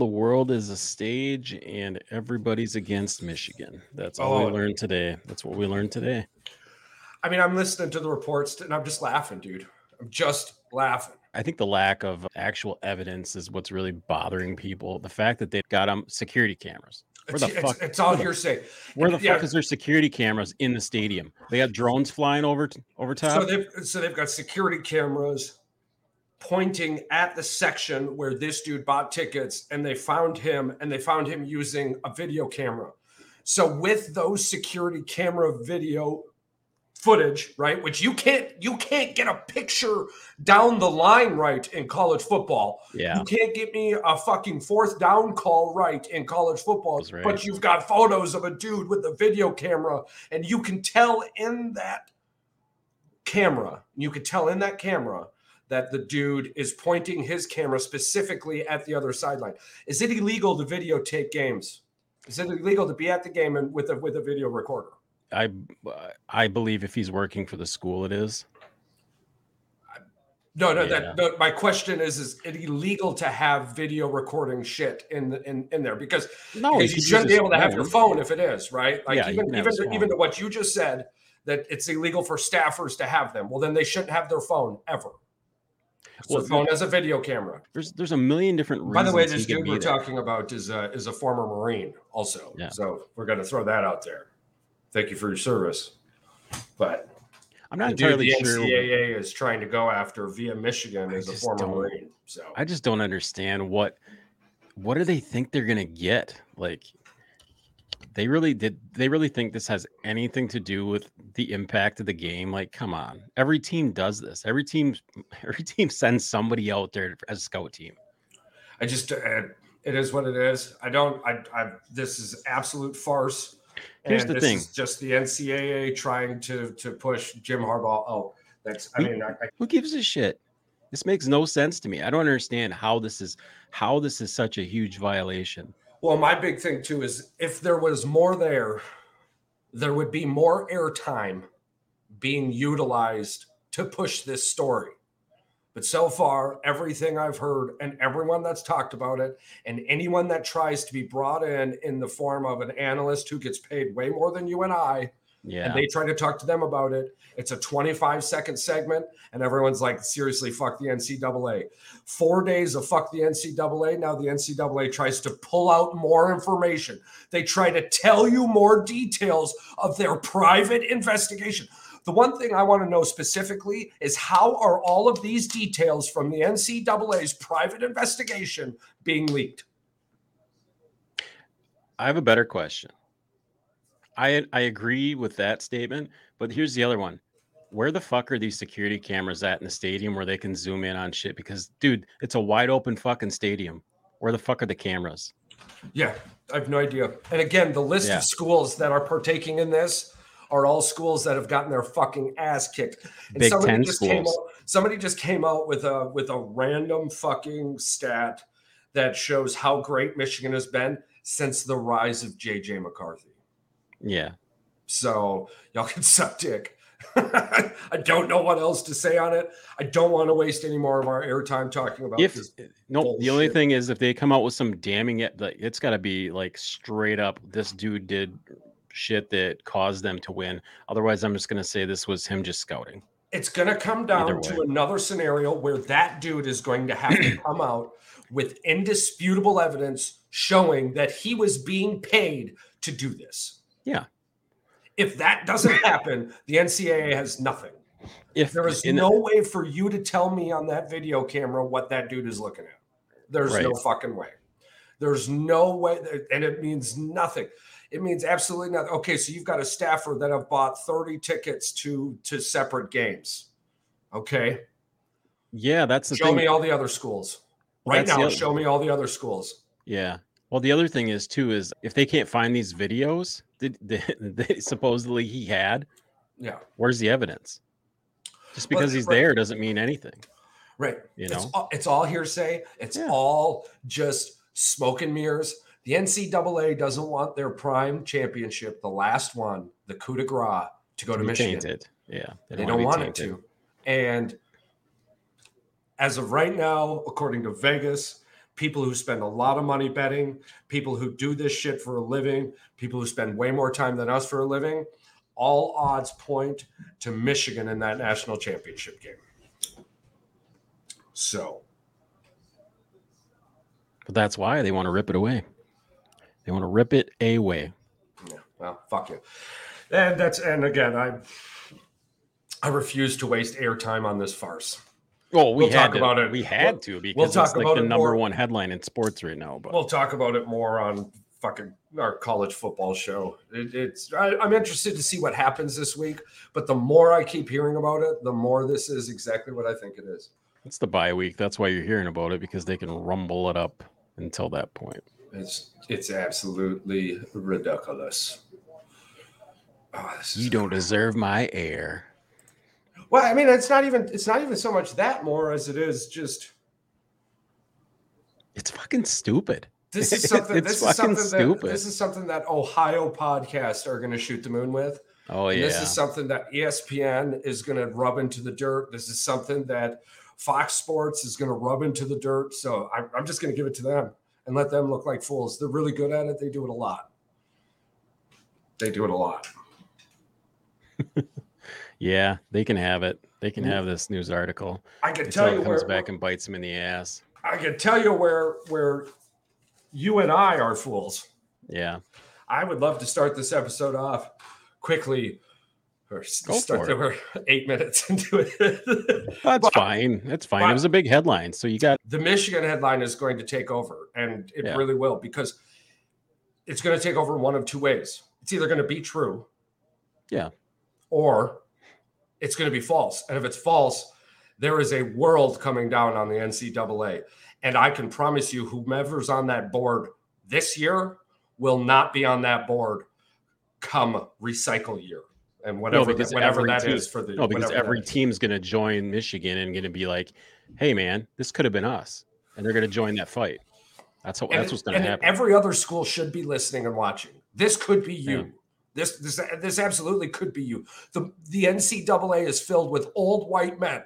All the world is a stage and everybody's against Michigan. That's all Oh. we learned today. That's what we learned today. I mean, I'm listening to the reports and I'm just laughing, dude. I'm just laughing. I think the lack of actual evidence is what's really bothering people. The fact that they've got um security cameras. Where It's, the it's, fuck? it's all where the- hearsay. Where the Yeah. fuck is there security cameras in the stadium? They got drones flying over over So top. they've so they've got security cameras pointing at the section where this dude bought tickets, and they found him, and they found him using a video camera. So with those security camera video footage, right, which you can't you can't get a picture down the line right in college football. yeah, You can't get me a fucking fourth down call right in college football, right. but you've got photos of a dude with a video camera, and you can tell in that camera, you can tell in that camera that the dude is pointing his camera specifically at the other sideline. Is it illegal to videotape games? Is it illegal to be at the game and with a with a video recorder? I I believe if he's working for the school, it is. No, no. Yeah. That no, my question is: Is it illegal to have video recording shit in the, in in there? Because No, you shouldn't be able to have your phone if it is right. Like Yeah, even even his even to what you just said that it's illegal for staffers to have them. Well, then they shouldn't have their phone ever. Well, phone has a video camera. There's there's a million different reasons. By the way, this dude we're talking about is a is a former Marine, also. Yeah. So we're going to throw that out there. Thank you for your service. But I'm the not dude entirely the sure. NCAA is trying to go after via Michigan I is a former Marine. So I just don't understand what what do they think they're gonna get? Like they really did they really think this has anything to do with the impact of the game? Like, come on. Every team does this. Every team every team sends somebody out there as a scout team. I just uh, it is what it is. I don't. I. I this is absolute farce. Here's and the this thing. is just the NCAA trying to to push Jim Harbaugh out. That's. I We- mean, I, I, Who gives a shit? This makes no sense to me. I don't understand how this is how this is such a huge violation. Well, my big thing too is if there was more there, there would be more airtime being utilized to push this story. But so far, everything I've heard and everyone that's talked about it, and anyone that tries to be brought in in the form of an analyst who gets paid way more than you and I, Yeah. and they try to talk to them about it. It's a 25 second segment, and everyone's like, seriously, fuck the NCAA. Four days of fuck the NCAA. Now the NCAA tries to pull out more information. They try to tell you more details of their private investigation. The one thing I want to know specifically is how are all of these details from the NCAA's private investigation being leaked? I have a better question. I I agree with that statement, but here's the other one. Where the fuck are these security cameras at in the stadium where they can zoom in on shit? Because dude, it's a wide open fucking stadium. Where the fuck are the cameras? Yeah, I have no idea. And again, the list Yeah. of schools that are partaking in this are all schools that have gotten their fucking ass kicked. And Big somebody Ten just came schools. out, somebody just came out with a with a random fucking stat that shows how great Michigan has been since the rise of JJ McCarthy. Yeah. So y'all can suck dick. I don't know what else to say on it. I don't want to waste any more of our airtime talking about If this. Eh, no, the only thing is if they come out with some damning it, like it's got to be like straight up. This dude did shit that caused them to win. Otherwise, I'm just gonna say this was him just scouting. It's going to come down to another scenario where that dude is going to have to come out with indisputable evidence showing that he was being paid to do this. Yeah. If that doesn't happen, the NCAA has nothing. If There is no way for you to tell me on that video camera what that dude is looking at. There's no fucking way. There's no way, and it means nothing. It means absolutely nothing. Okay, so you've got a staffer that have bought 30 tickets to to separate games. Okay, yeah, that's the show thing. me all the other schools Well, right now. Show me all the other schools. Yeah. Well, the other thing is too is if they can't find these videos that, that, that supposedly he had, Yeah, where's the evidence? Just Well, because he's right. there doesn't mean anything. right. You It's know? all, it's all hearsay. It's Yeah. all just smoke and mirrors. The NCAA doesn't want their prime championship, the last one, the coup de grace, to go to Be Michigan. tainted. Yeah. They don't be want it to. And as of right now, according to Vegas, people who spend a lot of money betting, people who do this shit for a living, people who spend way more time than us for a living, all odds point to Michigan in that national championship game. So, But that's why they want to rip it away. They want to rip it away. yeah, well, fuck you. And that's and again, I I refuse to waste airtime on this farce. Well, we We'll talk to, about it. We had We'll- to because we'll it's talk like about the number more. one headline in sports right now. But We'll talk about it more on fucking our college football show. It, it's I, I'm interested to see what happens this week, but the more I keep hearing about it, the more this is exactly what I think it is. it's the bye week. That's why you're hearing about it because they can rumble it up until that point. It's it's absolutely ridiculous. Oh, You don't deserve my air. Well, I mean, it's not even it's not even so much that more as it is just It's fucking stupid. this is something. This is something that stupid. this is something that Ohio podcasts are going to shoot the moon with. Oh And yeah. This is something that ESPN is going to rub into the dirt. This is something that Fox Sports is going to rub into the dirt. So I'm, I'm just going to give it to them and let them look like fools. They're really good at it. They do it a lot. They do it a lot. yeah, they can have it. They can have this news article I can tell it you comes where back and bites them in the ass. I can tell you where where you and I are fools. Yeah. I would love to start this episode off quickly. Or Go start for that we're eight minutes into it. That's But- fine. That's fine. it was a big headline. So you got the Michigan headline is going to take over, and it Yeah. really will because it's going to take over one of two ways. It's either going to be true, Yeah. or it's going to be false. And if it's false, there is a world coming down on the NCAA, and I can promise you, whomever's on that board this year will not be on that board come recycle year, and whatever because that, whatever that team- is for the no, because every team's gonna join Michigan and gonna be like, hey man, this could have been us. And they're gonna join that fight. That's what And- that's what's gonna happen. Every other school should be listening and watching. This could be you. Yeah. This this this absolutely could be you. The the NCAA is filled with old white men.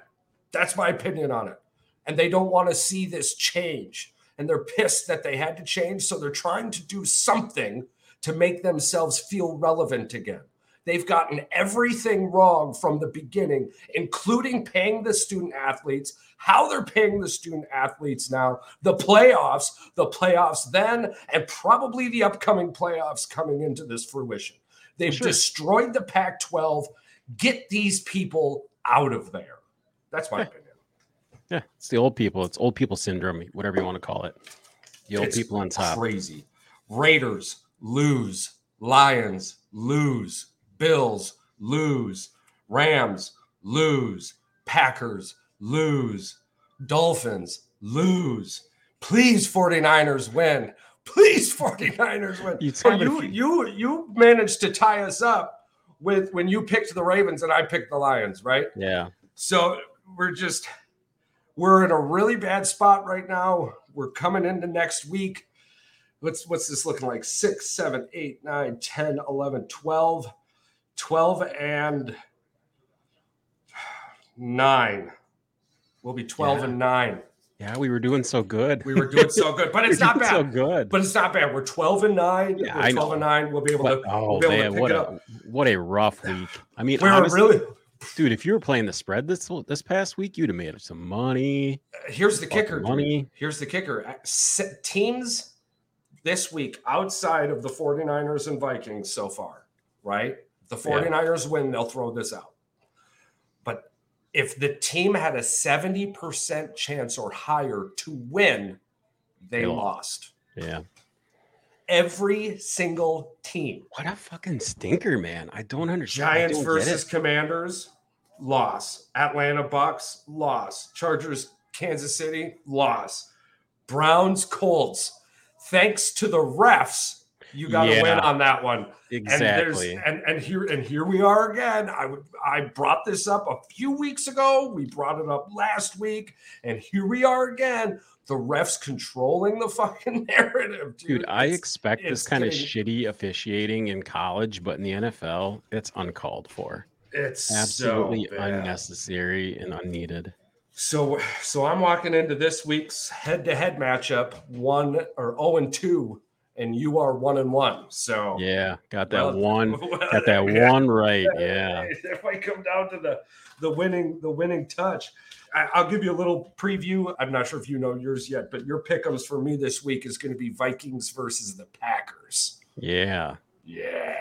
That's my opinion on it. And they don't want to see this change. And they're pissed that they had to change. So they're trying to do something to make themselves feel relevant again. They've gotten everything wrong from the beginning, including paying the student athletes, how they're paying the student athletes now, the playoffs, the playoffs then, and probably the upcoming playoffs coming into this fruition. They've Sure. destroyed the Pac 12. Get these people out of there. That's my Yeah. opinion. yeah, it's the old people. It's old people syndrome, whatever you want to call it. The old It's people on top. Crazy. Raiders lose. Lions lose. Bills lose. Rams lose. Packers lose. Dolphins lose. Please, 49ers win. Please, 49ers win. You So have it if you you- you managed to tie us up with when you picked the Ravens and I picked the Lions, right? Yeah. So we're just we're in a really bad spot right now. We're coming into next week. What's what's this looking like? Six, seven, eight, nine, 10, 11, 12. 12 and nine. We'll be 12 Yeah. and nine. Yeah, we were doing so good. We were doing so good, but it's not doing so bad. good. But it's not bad. We're 12 and nine. Yeah, we're twelve and nine. We'll be able But- to oh we'll be able to man, pick what a up. what a rough week. I mean, We're honestly, really dude, if you were playing the spread this this past week, you'd have made some money. here's the kicker. dude. money. Here's the kicker. Teams this week outside of the 49ers and Vikings so far, right? The 49ers win, they'll throw this out. If the team had a 70% chance or higher to win, they They lost. Yeah. Every single team. What a fucking stinker, man. I don't understand. Giants don't versus. Commanders, loss. Atlanta Bucks, loss. Chargers, Kansas City, loss. Browns, Colts. Thanks to the refs, you got to win on that one. And there's exactly. and and here and here we are again. I would I brought this up a few weeks ago. We brought it up last week, and here we are again. The refs controlling the fucking narrative, dude. Dude, I expect this kind of shitty officiating in college, but in the NFL, it's uncalled for. it's Absolutely so unnecessary and unneeded. So, so I'm walking into this week's head-to-head matchup, one or zero oh and two, and you are one and one. So yeah, got that well, one, well, got that yeah. one right. Yeah. If I come down to the the winning the winning touch, I, will give you a little preview. I'm not sure if you know yours yet, but your pickums for me this week is going to be Vikings versus the Packers. Yeah. Yeah.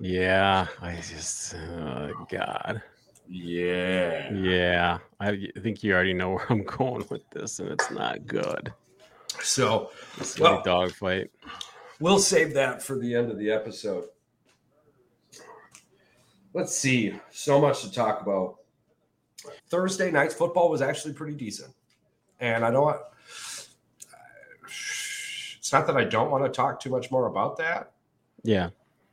Yeah. I just, oh God. Yeah. Yeah. I think you already know where I'm going with this, and it's not good. So, well, a dogfight. We'll save that for the end of the episode. Let's see. So much to talk about. Thursday night's football was actually pretty decent. And I don't it's not that I don't want to talk too much more about that. Yeah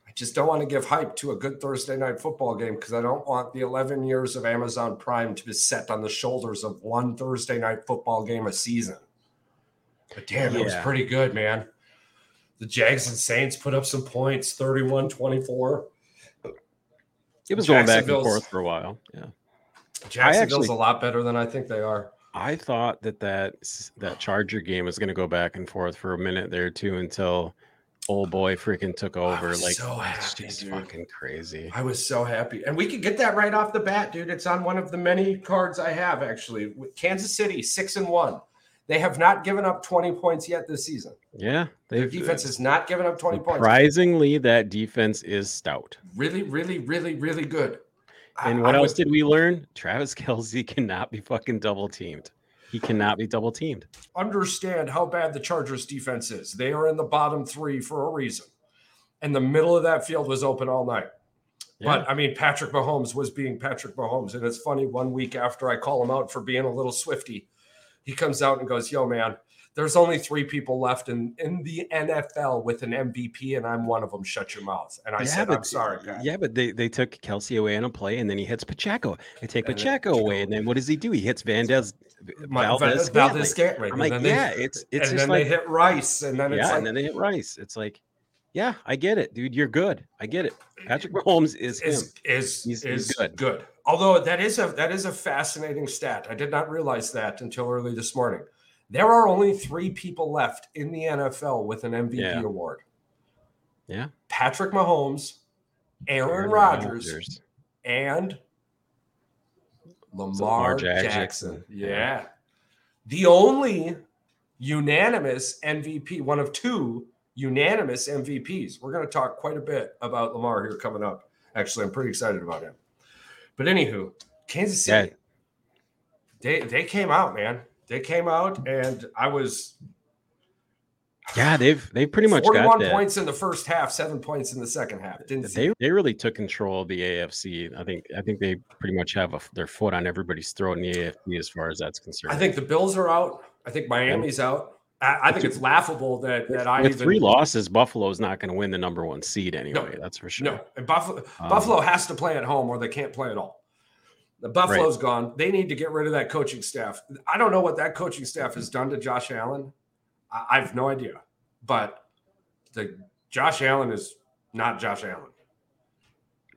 I just don't want to give hype to a good Thursday night football game because I don't want the 11 years of Amazon Prime to be set on the shoulders of one Thursday night football game a season. But damn, yeah. it was pretty good, man. The Jags and Saints put up some points 31 24. It was going back and forth for a while. Yeah. Jacksonville's actually, a lot better than I think they are. I thought that that, that Charger game was going to go back and forth for a minute there too until – old boy freaking took over. Like, so happy, it's just fucking crazy. I was so happy, and we could get that right off the bat, dude. It's on one of the many cards I have actually. Kansas City six and one, they have not given up twenty points yet this season. Yeah, their defense has not given up twenty points. Surprisingly, that defense is stout. Really, really, really, really good. And what I, else I would, did we learn? Travis Kelce cannot be fucking double teamed. He cannot be double teamed. Understand how bad the Chargers defense is. They are in the bottom three for a reason. And the middle of that field was open all night. Yeah. But I mean, Patrick Mahomes was being Patrick Mahomes. And it's funny, one week after I call him out for being a little swifty, he comes out and goes, Yo, man, there's only three people left in, in the NFL with an MVP, and I'm one of them. Shut your mouth. And I yeah, said, but, I'm sorry, Pat. Yeah, but they, they took Kelce away on a play, and then he hits Pacheco. They take and Pacheco then, away, and then what does he do? He hits Vandez Valdez, Valdes-Scantling. I'm like, yeah, it's it's and then like, they hit Rice, and then yeah, like, and then they hit Rice. It's like, yeah, I get it, dude. You're good. I get it. Patrick Mahomes is is is he's, is he's good. good. Although that is a that is a fascinating stat. I did not realize that until early this morning. There are only three people left in the NFL with an MVP yeah. award. Yeah. Patrick Mahomes, Aaron, Aaron Rodgers, Rodgers, and Lamar, Lamar Jackson. Jackson. Yeah. The only unanimous MVP, one of two unanimous MVPs. We're going to talk quite a bit about Lamar here coming up. Actually, I'm pretty excited about him. But anywho, Kansas City, yeah. they they came out, man. They came out, and I was yeah, they've they pretty much 41 got points in the first half, seven points in the second half. Didn't they? They really took control of the AFC. I think I think they pretty much have a, their foot on everybody's throat in the AFC as far as that's concerned. I think the Bills are out. I think Miami's out. I, I think it's laughable that that I with even, three losses, Buffalo is not going to win the number one seed anyway. No, that's for sure. No, and Buffalo um, Buffalo has to play at home or they can't play at all. The Buffalo's right. gone. They need to get rid of that coaching staff. I don't know what that coaching staff has done to Josh Allen. I, I have no idea but the Josh Allen is not Josh Allen.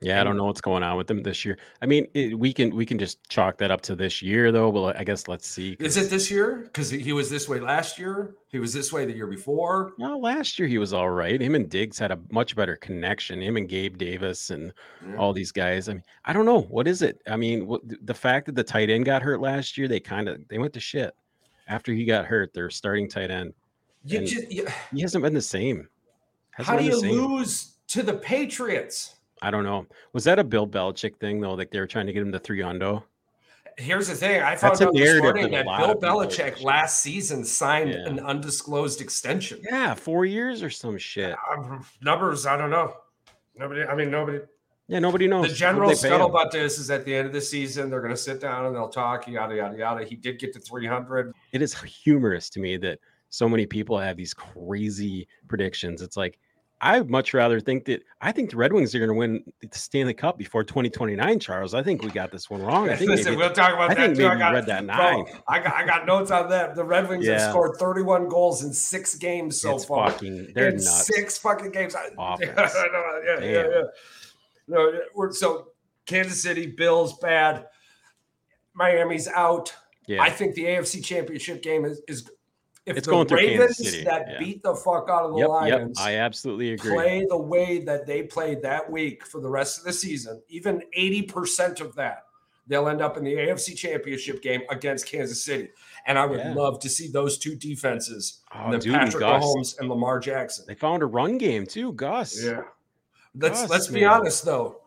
Yeah, I don't know what's going on with them this year. I mean, it, we can we can just chalk that up to this year, though. Well, I guess let's see. Is it this year? Because he was this way last year. He was this way the year before. No, last year he was all right. Him and Diggs had a much better connection. Him and Gabe Davis and yeah. all these guys. I mean, I don't know what is it. I mean, what, the fact that the tight end got hurt last year, they kind of they went to shit after he got hurt. Their starting tight end you just, you, he hasn't been the same. Hasn't how do you lose to the Patriots? I don't know. Was that a Bill Belichick thing though? Like they were trying to get him to three undo. Here's the thing: I found That's out this morning that, Bill Belichick last season signed yeah. an undisclosed extension. Yeah, four years or some shit. Uh, numbers, I don't know. Nobody. I mean, nobody. Yeah, nobody knows. The general scuttlebutt this is at the end of the season, they're going to sit down and they'll talk, yada yada yada. He did get to 300. It is humorous to me that so many people have these crazy predictions. It's like I'd much rather think that I think the Red Wings are going to win the Stanley Cup before 2029, Charles. I think we got this one wrong. I think Listen, maybe, we'll talk about I that. Think maybe I got, read that nine. Bro, I got I got notes on that. The Red Wings yeah. have scored 31 goals in six games so it's far. Fucking, they're in nuts. Six fucking games. Offense. yeah, yeah, yeah, yeah. No, we're so Kansas City, Bills bad. Miami's out. Yeah. I think the AFC Championship game is is if It's the going Ravens City, that yeah. beat the fuck out of the yep, Lions yep. I absolutely agree. play the way that they played that week for the rest of the season, even 80% of that, they'll end up in the AFC Championship game against Kansas City. And I would Yeah. love to see those two defenses, Oh, and dude, Patrick Gus. Mahomes and Lamar Jackson. They found a run game too, Gus. Yeah. Let's Gus, let's be man. honest though.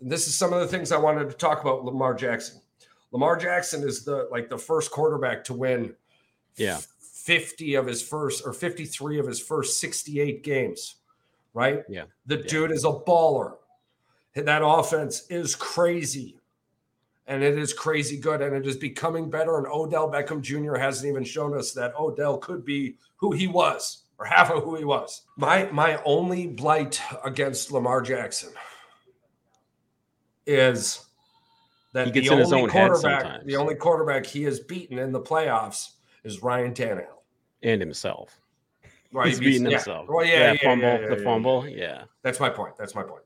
This is some of the things I wanted to talk about Lamar Jackson. Lamar Jackson is the like the first quarterback to win Yeah. 50 of his first or 53 of his first 68 games, right? Yeah. The Yeah. dude is a baller. That offense is crazy. And it is crazy good. And it is becoming better. And Odell Beckham Jr. hasn't even shown us that Odell could be who he was or half of who he was. My my only blight against Lamar Jackson is that He gets the in his only own quarterback, the only quarterback he has beaten in the playoffs is Ryan Tannehill. And himself. Right, He's beating yeah. himself. Well, yeah, yeah, fumble, yeah, yeah, the fumble. Yeah. That's my point. That's my point.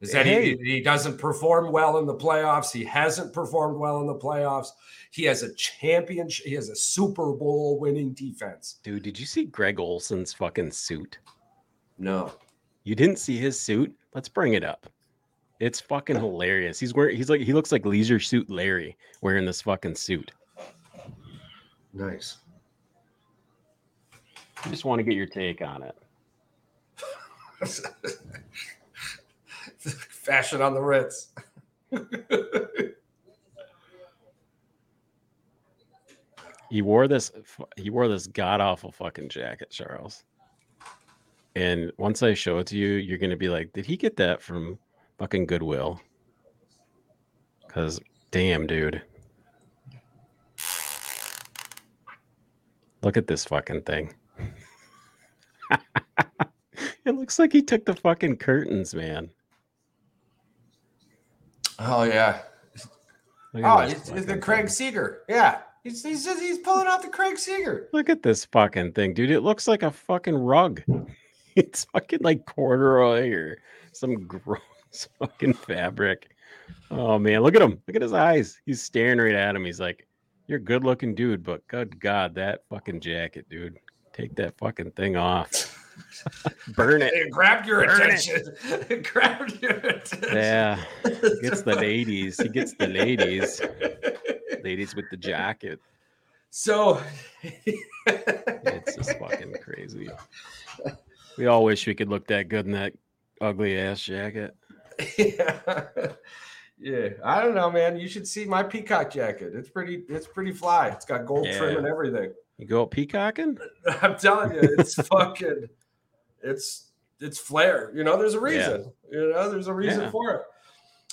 Is that Hey. he, he doesn't perform well in the playoffs. He hasn't performed well in the playoffs. He has a championship. He has a Super Bowl winning defense. Dude, did you see Greg Olsen's fucking suit? No, You didn't see his suit? Let's bring it up. It's fucking hilarious. He's wearing he's like he looks like leisure suit Larry wearing this fucking suit. nice. I just want to get your take on it. Fashion on the Ritz. He wore this he wore this god awful fucking jacket, Charles. And once I show it to you, you're gonna be like, did he get that from fucking Goodwill? Cause damn, dude. Look at this fucking thing. it looks like he took the fucking curtains, man. Oh yeah. Oh, it's, it's the Craig thing. Sager. Yeah, he's he's just, he's pulling out the Craig Sager. Look at this fucking thing, dude. It looks like a fucking rug. It's fucking like corduroy or some gross fucking fabric. Oh man, look at him. Look at his eyes. He's staring right at him. He's like, You're a good looking dude, but good God, that fucking jacket, dude. Take that fucking thing off. Burn it. It grabbed your Burn attention. It grabbed your attention. Yeah. He gets the ladies. He gets the ladies. Ladies with the jacket. So It's just fucking crazy. We all wish we could look that good in that ugly ass jacket. yeah. yeah, I don't know, man. You should see my peacock jacket. It's pretty. It's pretty fly. It's got gold trim and everything. You go peacocking? I'm telling you, it's fucking. It's it's flair. You know, there's a reason. You know, there's a reason Yeah. for it.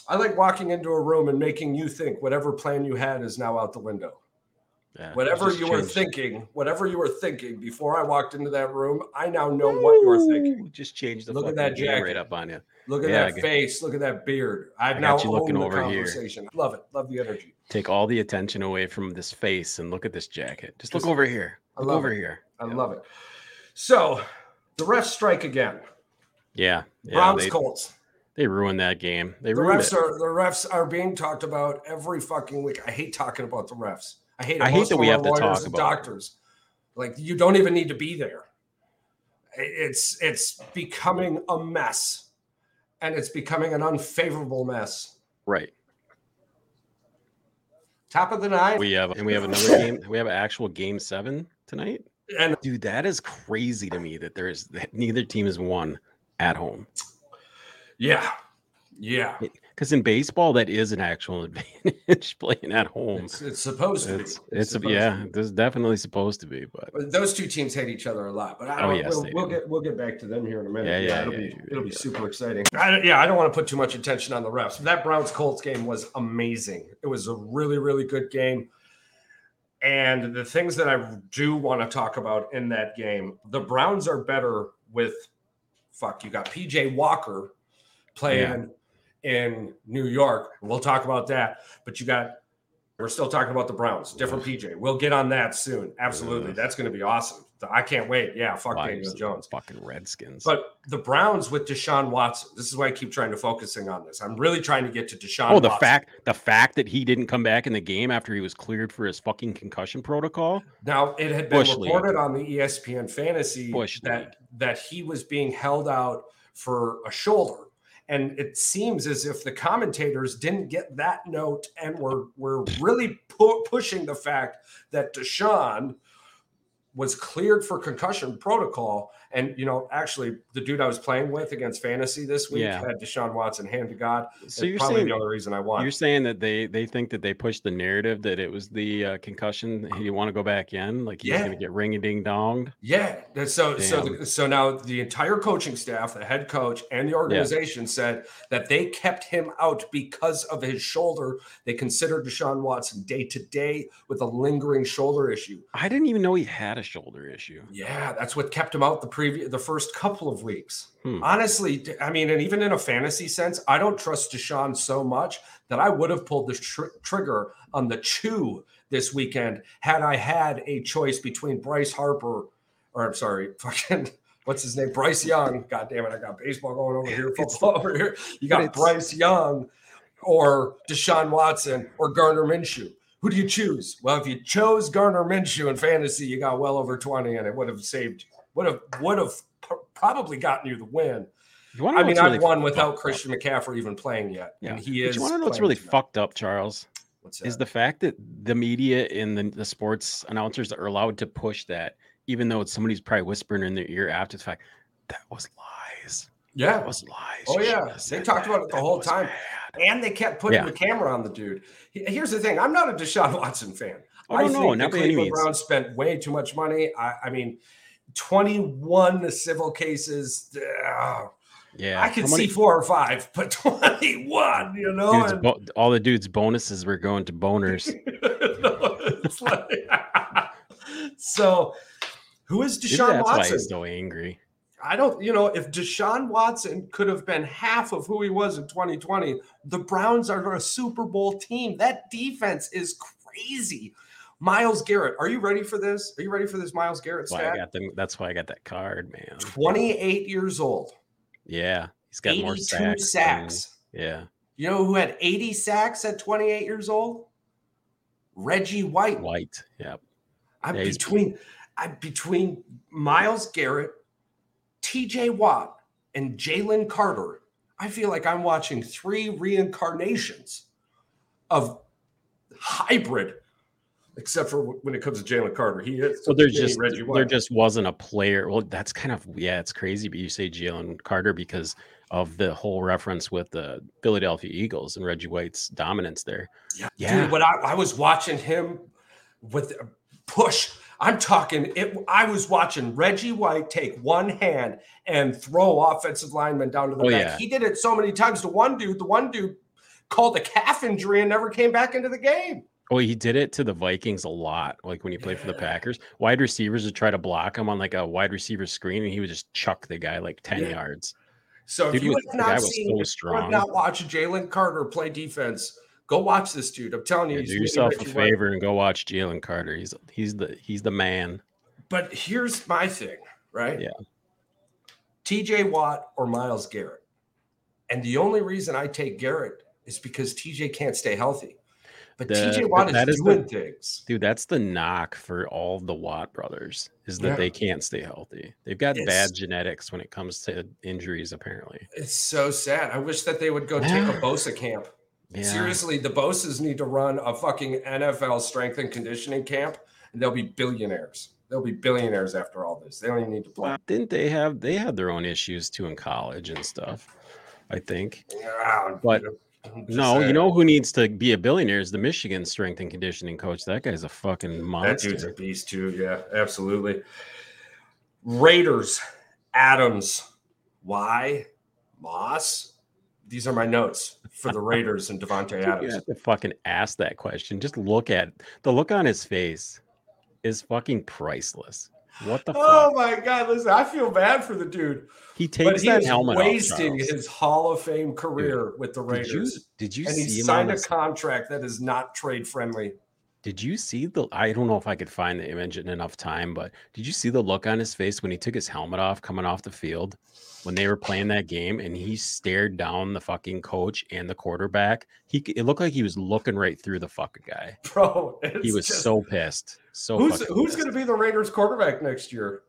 I like walking into a room and making you think whatever plan you had is now out the window. Yeah, Whatever you were thinking, whatever you were thinking before I walked into that room, I now know what you were thinking. Just change the Look at that jacket. right up on you. Look at Yeah, that face. Look at that beard. I've I now you looking the over here. conversation. Love it. Love the energy. Take all the attention away from this face and look at this jacket. Just look over here. I Look love over it. here. I Yeah. love it. So the refs strike again. Yeah. yeah Browns they, Colts. they ruined that game. They The refs it. are the refs are being talked about every fucking week. I hate talking about the refs. I hate. I hate that we have to talk about it. doctors. Like you don't even need to be there. It's it's becoming a mess, and it's becoming an unfavorable mess. right. Top of the night, We have and we have another game. We have an actual game seven tonight. and Dude, that is crazy to me that there's that neither team has won at home. yeah, yeah. Because in baseball, that is an actual advantage playing at home. It's, it's supposed to It's be. it's, supposed yeah, to be. this is definitely supposed to be, but Those two teams hate each other a lot, but I Oh, don't. yes, we'll, we'll get we'll get back to them here in a minute. Yeah, yeah, it'll yeah, be yeah, it'll be yeah. super exciting. I, yeah, I don't want to put too much attention on the refs. That Browns Colts game was amazing. It was a really really good game. And the things that I do want to talk about in that game, the Browns are better with fuck. You got PJ Walker playing in New York. We'll talk about that. But you got We're still talking about the Browns. Different PJ. We'll get on that soon. Absolutely. That's going to be awesome. I can't wait. Yeah, fuck Daniel Jones. Fucking Redskins. But the Browns with Deshaun Watson. This is why I keep trying to focusing on this. I'm really trying to get to Deshaun. Oh, the Watson. fact the fact that he didn't come back in the game after he was cleared for his fucking concussion protocol. Now it had been Bush reported League. on the ESPN Fantasy Bush that League. that he was being held out for a shoulder. And it seems as if the commentators didn't get that note and were, were really pu- pushing the fact that Deshaun was cleared for concussion protocol. And you know, actually, the dude I was playing with against fantasy this week yeah. had Deshaun Watson hand to God. So you're probably saying, the other reason I won. You're saying that they they think that they pushed the narrative that it was the uh, concussion. He want to go back in, like he's yeah. going to get ring a ding donged. Yeah. So Damn. so the, so now the entire coaching staff, the head coach, and the organization yeah. said that they kept him out because of his shoulder. They considered Deshaun Watson day to day with a lingering shoulder issue. I didn't even know he had a shoulder issue. Yeah, that's what kept him out the previous the first couple of weeks. Hmm. Honestly, I mean, and even in a fantasy sense, I don't trust Deshaun so much that I would have pulled the tr- trigger on the chew this weekend had I had a choice between Bryce Harper, or I'm sorry, fucking what's his name, Bryce Young. God damn it, I got baseball going over here, football over here. You got Bryce Young or Deshaun Watson or Gardner Minshew who do you choose? Well, if you chose Gardner Minshew in fantasy, you got well over 20 and it would have saved, would have, would have probably gotten you the win. You I mean, I've really won without Christian? McCaffrey even playing yet. Yeah. And he is. But you want to know what's really tonight. fucked up, Charles? Is the fact that the media and the, the sports announcers are allowed to push that, even though it's somebody's probably whispering in their ear after the fact, that was lies. Yeah. That was lies. Oh, yeah. They talked about it the whole time. Bad and they kept putting yeah. the camera on the dude. Here's the thing: I'm not a Deshaun Watson fan. Oh, I no, think the Cleveland Browns spent way too much money. I, I mean, 21 civil cases. Uh, yeah, I could see four or five, but 21, you know, and... bo- all the dudes' bonuses were going to boners. like... so, who is Deshaun that's Watson? Why he's so angry. I don't, you know, if Deshaun Watson could have been half of who he was in 2020, the Browns are a Super Bowl team. That defense is crazy. Myles Garrett, are you ready for this? Are you ready for this Myles Garrett that's stat? Why I got them, that's why I got that card, man. 28 years old. Yeah, he's got more sacks. sacks. Yeah. You know who had 80 sacks at 28 years old? Reggie White. White, yep. I'm yeah, between I'm between Myles Garrett TJ Watt and Jalen Carter, I feel like I'm watching three reincarnations of hybrid, except for when it comes to Jalen Carter. He is. So there just there just wasn't a player. Well, that's kind of yeah, it's crazy. But you say Jalen Carter because of the whole reference with the Philadelphia Eagles and Reggie White's dominance there. Yeah, yeah. Dude, when I, I was watching him with push I'm talking it. I was watching Reggie White take one hand and throw offensive linemen down to the oh, back. Yeah. He did it so many times to one dude. The one dude called a calf injury and never came back into the game. Oh, he did it to the Vikings a lot. Like when he played yeah. for the Packers, wide receivers would try to block him on like a wide receiver screen, and he would just chuck the guy like ten yeah. yards. So Dude if you have not seen, so have not watched Jalen Carter play defense, Go watch this dude. I'm telling you. Yeah, do yourself a favor and go watch Jalen Carter. He's he's the he's the man. But here's my thing, right? Yeah. TJ Watt or Myles Garrett. And the only reason I take Garrett is because TJ can't stay healthy. But the, TJ Watt is, is doing the, things. Dude, that's the knock for all the Watt brothers is that yeah. they can't stay healthy. They've got it's, bad genetics when it comes to injuries, apparently. It's so sad. I wish that they would go take a Bosa camp yeah. Seriously, the Bosas need to run a fucking NFL strength and conditioning camp, and they'll be billionaires. They'll be billionaires after all this. They don't even need to play. Didn't they have? They had their own issues too in college and stuff. I think. Yeah, but no, saying. you know who needs to be a billionaire is the Michigan strength and conditioning coach. That guy's a fucking monster. That dude's a beast too. Yeah, absolutely. Raiders, Adams, why Moss? These are my notes for the Raiders and Davante Adams. You have to fucking ask that question. Just look at the look on his face is fucking priceless. What the Oh fuck? my god! Listen, I feel bad for the dude, He takes he that helmet wasting off. His Hall of Fame career with the Did you Raiders, did you and he him signed a contract that is not trade friendly. Did you see the? I don't know if I could find the image in enough time, but did you see the look on his face when he took his helmet off coming off the field when they were playing that game and he stared down the fucking coach and the quarterback? He it looked like he was looking right through the fucking guy. Bro, He was just- so pissed. So who's who's going to be the Raiders quarterback next year?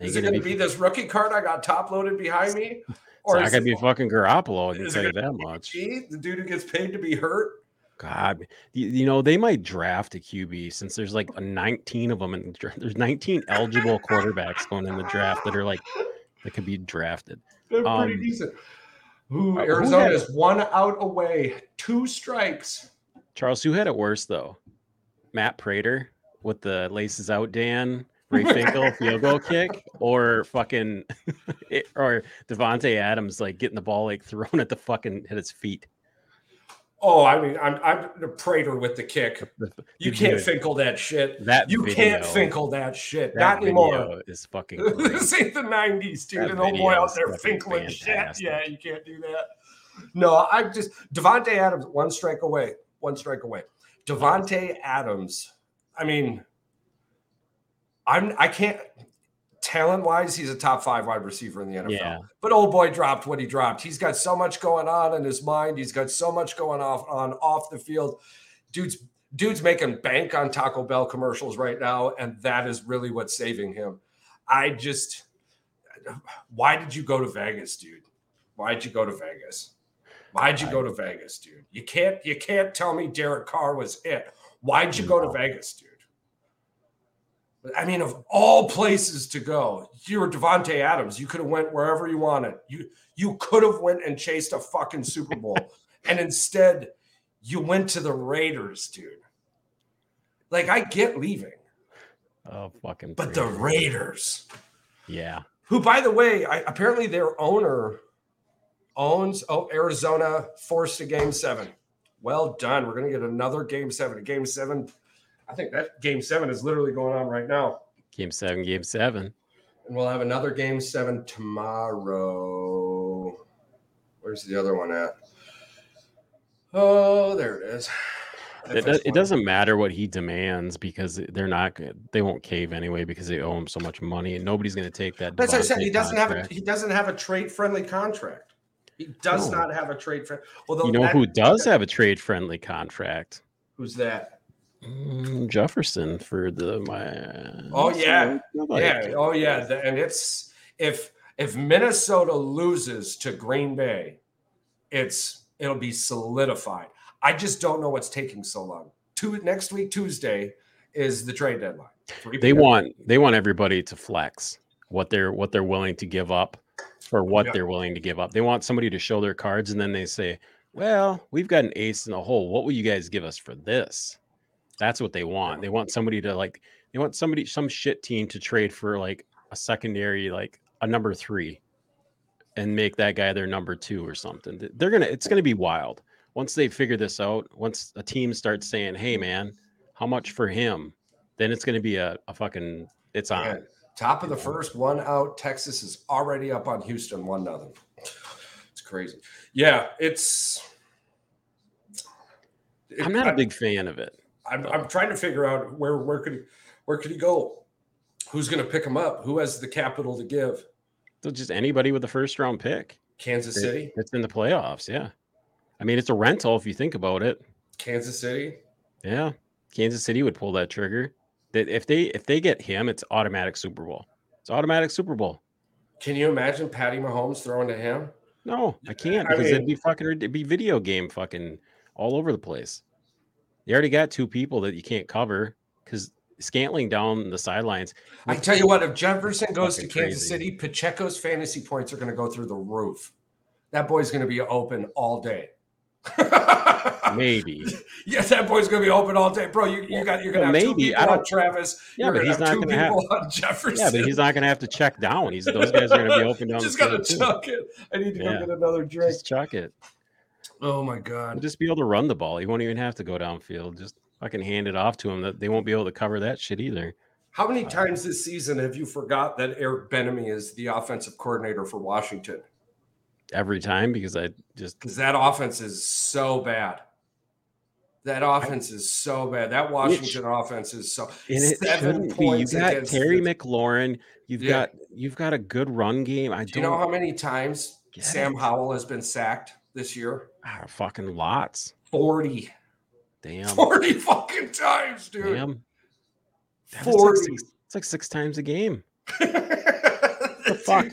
Is it gonna going to be this rookie card I got top loaded behind me, It's or not is gonna it be fucking Garoppolo. I can tell you that much. The dude who gets paid to be hurt? God, you, you know they might draft a QB since there's like a 19 of them, and there's 19 eligible quarterbacks going in the draft that are like that could be drafted. They're pretty Um, decent. Ooh, uh, who Arizona had- is one out away, two strikes. Charles, who had it worse though? Matt Prater with the laces out, Dan Ray Finkle field goal kick, or fucking, or Davante Adams like getting the ball like thrown at the fucking at his feet. Oh, I mean, I'm I'm the Prater with the kick. You can't video- finkel that shit. that You can't finkle that shit. that Not anymore. video Is fucking this ain't the '90s, dude. That An old boy out there finkling shit. Yeah, you can't do that. No, I just Davante Adams, one strike away, one strike away. Davante Adams. I mean, I'm I can't talent wise, he's a top five wide receiver in the NFL. Yeah. But old boy dropped what he dropped. He's got so much going on in his mind. He's got so much going off on off the field. Dude's dude's making bank on Taco Bell commercials right now, and that is really what's saving him. I just why did you go to Vegas, dude? Why'd you go to Vegas? Why'd you go to Vegas, dude? You can't you can't tell me Derek Carr was it. Why'd you go to Vegas, dude? I mean, of all places to go, you were Davante Adams. You could have went wherever you wanted. You you could have went and chased a fucking Super Bowl, and instead you went to the Raiders, dude. Like I get leaving, Oh fucking. but the Raiders, yeah. who by the way, I, apparently their owner owns oh Arizona forced a game seven. Well done. We're gonna get another game seven. A game seven. I think that game seven is literally going on right now. Game seven, game seven. And we'll have another game seven tomorrow. Where's the other one at? Oh, there it is. It, does, it doesn't matter what he demands because they're not. They won't cave anyway because they owe him so much money, and nobody's going to take that. That's what I said. He doesn't have a, he doesn't have a trade friendly contract. He does No. not have a trade friend. Although You know that- who does have a trade friendly contract? Who's that? Mm, Jefferson for the my. Oh, yeah. Yeah. Oh yeah. The- and it's if if Minnesota loses to Green Bay, it's it'll be solidified. I just don't know what's taking so long. Two next week Tuesday is the trade deadline. They want they want everybody to flex what they're what they're willing to give up for what Yeah. they're willing to give up. They want somebody to show their cards and then they say, "Well, we've got an ace in the hole. What will you guys give us for this?" That's what they want. They want somebody to like they want somebody some shit team to trade for like a secondary like a number 3 and make that guy their number 2 or something. They're going to it's going to be wild. Once they figure this out, once a team starts saying, "Hey man, how much for him?" then it's going to be a, a fucking it's on. Top of the first, one out. Texas is already up on Houston, one nothing. It's crazy. Yeah, it's. I'm not a I- big fan of it. I'm, I'm trying to figure out where where could he where could he go? Who's going to pick him up? Who has the capital to give? So just anybody with a first round pick. Kansas It- City, It's in the playoffs. Yeah. I mean, it's a rental if you think about it. Kansas City. Yeah. Kansas City would pull that trigger. That if they if they get him, it's automatic Super Bowl. It's automatic Super Bowl. Can you imagine Patty Mahomes throwing to him? No, I can't I because mean- it'd be fucking it'd be video game fucking all over the place. You already got two people that you can't cover because Scantling down the sidelines. I tell you what, if Jefferson goes to Kansas crazy. City, Pacheco's fantasy points are going to go through the roof. That boy's going to be open all day. Maybe. Yes, that boy's gonna be open all day, bro. You, you got you're gonna Well, have two people I on Travis. Yeah, but he's not two gonna have- people on Jefferson. Yeah, but he's not going to have to check down. He's those guys are going to be open down. just field, too. chuck it. I need to Yeah. go get another drink. Just chuck it. Oh my He'll god. just be able to run the ball. He won't even have to go downfield. Just fucking hand it off to him. That they won't be able to cover that shit either. How many uh, times this season have you forgot that Eric Bieniemy is the offensive coordinator for Washington? Every time because I just Because that offense is so bad. That offense is so bad. That Washington offense is so. and it shouldn't be. You got Terry the- McLaurin. You've Yeah. got you've got a good run game. I Do don't you know how many times Sam it. Howell has been sacked this year? Ah, fucking lots. 40. Damn. 40 fucking times, dude. Damn. That was like 40. six- it's like six times a game. the fuck?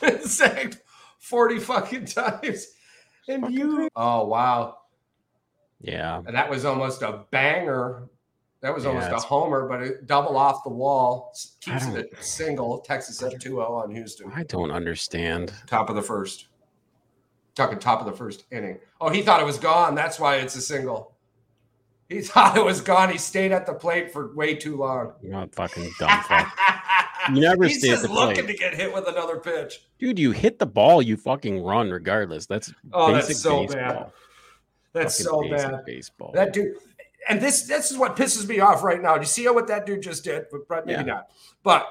Been sacked 40 fucking times. And Fucking you. Oh, wow. Yeah. And that was almost a banger. That was Yeah, almost a homer, but it double off the wall. Keeps it single. Texas up 2 0 on Houston. I don't understand. Top of the first. Talking top of the first inning. Oh, he thought it was gone. That's why it's a single. He thought it was gone. He stayed at the plate for way too long. You're not fucking dumb fuck. You never He's stay at just the looking plate. to get hit with another pitch. Dude, you hit the ball, you fucking run regardless. That's Oh, basic that's so baseball. bad. That's Fucking so basic bad. Baseball. That dude, and this this is what pisses me off right now. Do you see what that dude just did? But maybe Yeah. not. But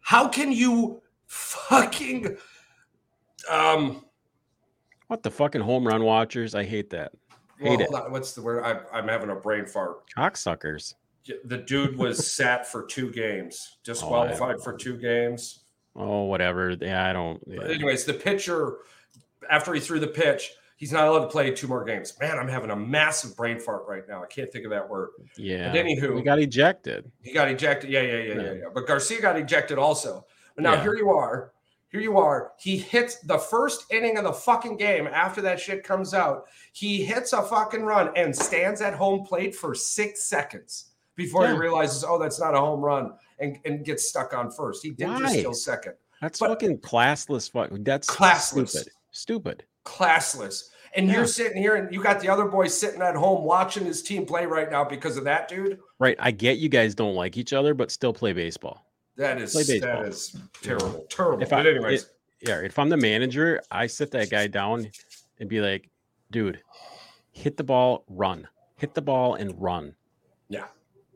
how can you fucking um what the fucking home run watchers? I hate that. well, Hate it. on, what's the word? I, I'm having a brain fart. Cocksuckers. The dude was sat for two games, Oh, disqualified for two games. Oh, whatever. Yeah, I don't. yeah. Anyways, the pitcher, after he threw the pitch, he's not allowed to play two more games. Man, I'm having a massive brain fart right now. I can't think of that word. Yeah. But anywho, we got ejected. He got ejected. Yeah, yeah, yeah, yeah, Yeah. yeah. But Garcia got ejected also. But now Yeah. here you are. Here you are. He hits the first inning of the fucking game after that shit comes out. He hits a fucking run and stands at home plate for six seconds before he realizes, oh, that's not a home run and, and gets stuck on first. He did just Why? steal second. That's But- fucking classless. Fuck. That's Classless. stupid. Stupid. Classless. And Yeah. you're sitting here and you got the other boy sitting at home watching his team play right now because of that dude. Right. I get you guys don't like each other, but still play baseball. That is that is terrible. Terrible. If I- but anyways. it- Yeah. If I'm the manager, I sit that guy down and be like, dude, hit the ball, run. Hit the ball and run. Yeah.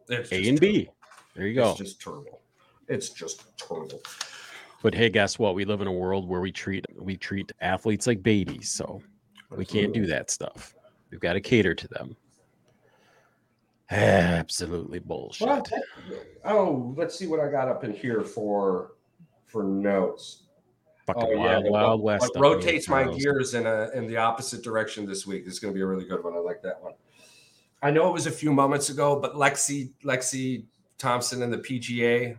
It's A and B. There you go. It's just terrible. It's just terrible. But hey, guess what? We live in a world where we treat we treat athletes like babies, so we can't do that stuff. We've got to cater to them. Absolutely bullshit. Well, oh, let's see what I got up in here for for notes. Fucking Oh wild, the- wild what, west. what rotates my gears in a in the opposite direction this week. This is going to be a really good one. I like that one. I know it was a few moments ago, but Lexi Lexi Thompson in the PGA. Yeah.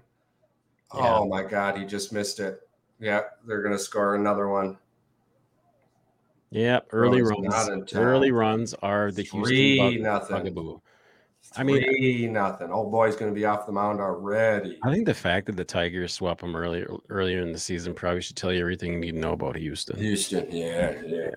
Oh my God, he just missed it. Yeah, they're going to score another one. Yeah, early runs. Early runs are the Three Houston bug, nothing. bugaboo. I mean- Three nothing. Old boy's going to be off the mound already. I think the fact that the Tigers swept him earlier earlier in the season probably should tell you everything you need to know about Houston. Houston, yeah, yeah.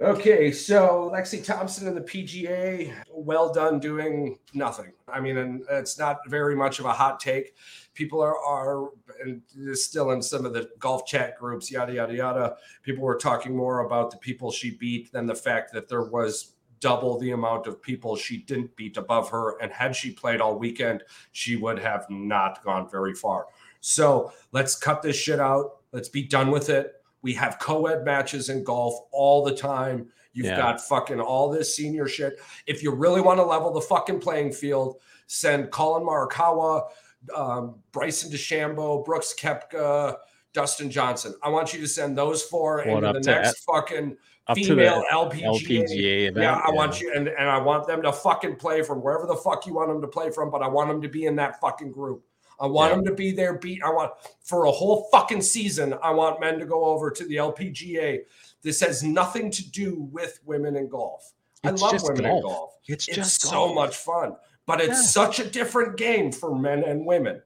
Okay, so Lexi Thompson and the PGA, well done doing nothing. I mean, and it's not very much of a hot take. People are are and still in some of the golf chat groups, yada yada yada. People were talking more about the people she beat than the fact that there was double the amount of people she didn't beat above her. And had she played all weekend, she would have not gone very far. So let's cut this shit out. Let's be done with it. We have co-ed matches in golf all the time. You've Yeah. got fucking all this senior shit. If you really want to level the fucking playing field, send Collin Morikawa, um, Bryson DeChambeau, Brooks Koepka, Dustin Johnson. I want you to send those four Well, into the next fucking Up female LPGA. LPGA event. Yeah, I want you, and, and I want them to fucking play from wherever the fuck you want them to play from, but I want them to be in that fucking group. I want Yeah. them to be there. Beat. I want for a whole fucking season. I want men to go over to the LPGA. This has nothing to do with women in golf. It's I love women in golf. golf. It's It's just so golf. much fun, but it's Yeah. such a different game for men and women.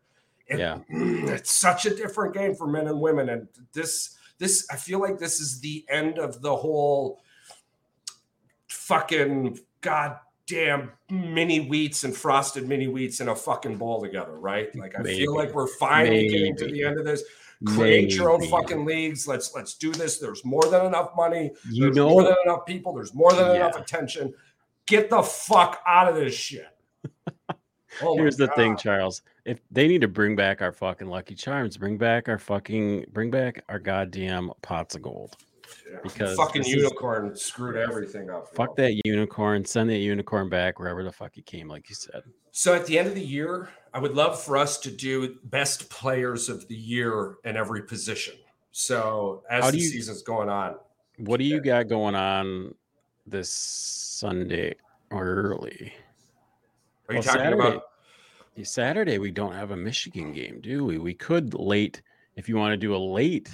It- Yeah. it's such a different game for men and women, and this this I feel like this is the end of the whole fucking goddamn mini wheats and frosted mini wheats in a fucking bowl together, right? Like I Maybe. feel like we're finally getting to the end of this. Create your own fucking leagues. Let's let's do this. There's more than enough money. You There's know, more than enough people. There's more than Yeah. enough attention. Get the fuck out of this shit. Oh Here's the thing, Charles. If they need to bring back our fucking Lucky Charms, bring back our fucking, bring back our goddamn pots of gold. Yeah. because fucking this is- unicorn screwed everything up. Fuck that unicorn. Send that unicorn back wherever the fuck he came, like you said. So at the end of the year, I would love for us to do best players of the year in every position. So as How the you- season's going on, What do you got going on this Sunday early? Are you Well, talking Saturday. about? Saturday we don't have a Michigan game, do we? We could late if you want to do a late.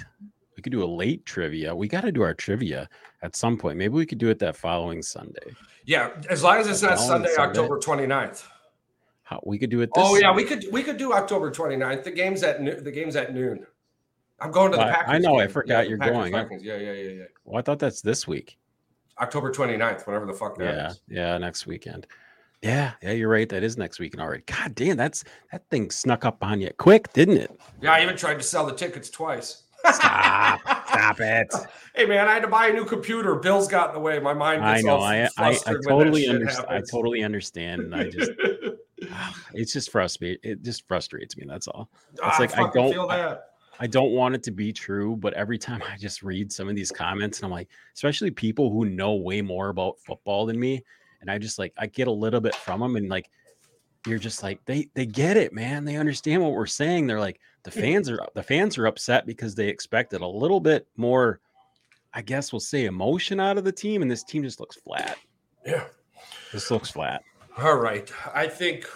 We could do a late trivia. We got to do our trivia at some point. Maybe we could do it that following Sunday. Yeah, as long as it's not Sunday. October 29th. How we could do it. This Oh yeah, Sunday. we could we could do October 29th. The game's at noon. The game's at noon. I'm going to the I- I Packers. know, I forgot the you're Packers going. Vikings. Yeah, yeah, yeah, yeah. Well, I thought that's this week. October 29th, whatever the fuck that Yeah, is. yeah, next weekend. Yeah, yeah, you're right. That is next weekend already. God damn, that's that thing snuck up on you quick, didn't it? Yeah, I even tried to sell the tickets twice. Stop, stop it. Hey man, I had to buy a new computer. Bills got in the way. My mind I know. I, I, I flustered when that totally understand. I totally understand. And I just, it's just frustrating. It just frustrates me. That's all. Ah, like I don't-. I don't want it to be true, but every time I just read some of these comments and I'm like, especially people who know way more about football than me, and I just like I get a little bit from them and like you're just like they they get it, man. They understand what we're saying. They're like the fans are the fans are upset because they expected a little bit more I guess we'll say emotion out of the team and this team just looks flat. Yeah. This looks flat. All right. I think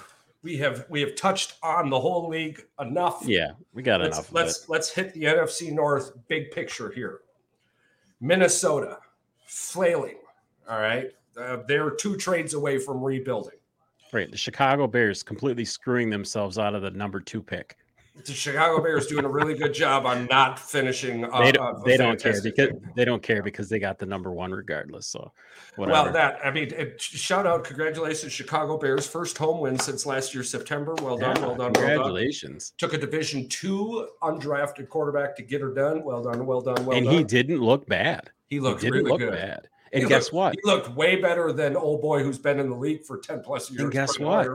we have we have touched on the whole league enough. Yeah, we got let's enough let's, let's hit the NFC North big picture here. Minnesota flailing. All right. Uh, they're two trades away from rebuilding. Right. The Chicago Bears completely screwing themselves out of the number two pick. The Chicago Bears doing a really good job on not finishing. Uh, they uh, don't, a they don't care because game. they don't care because they got the number one regardless. So whatever. Well, that I mean, it, shout out, congratulations, Chicago Bears, first home win since last year September. Well done, Yeah, well done, well done. congratulations. Took a Division two undrafted quarterback to get her done. Well done, well done, well and done. he didn't look bad. he He looked didn't really look good. bad. And guess looked- what? He looked way better than old boy who's been in the league for ten plus years. And guess what?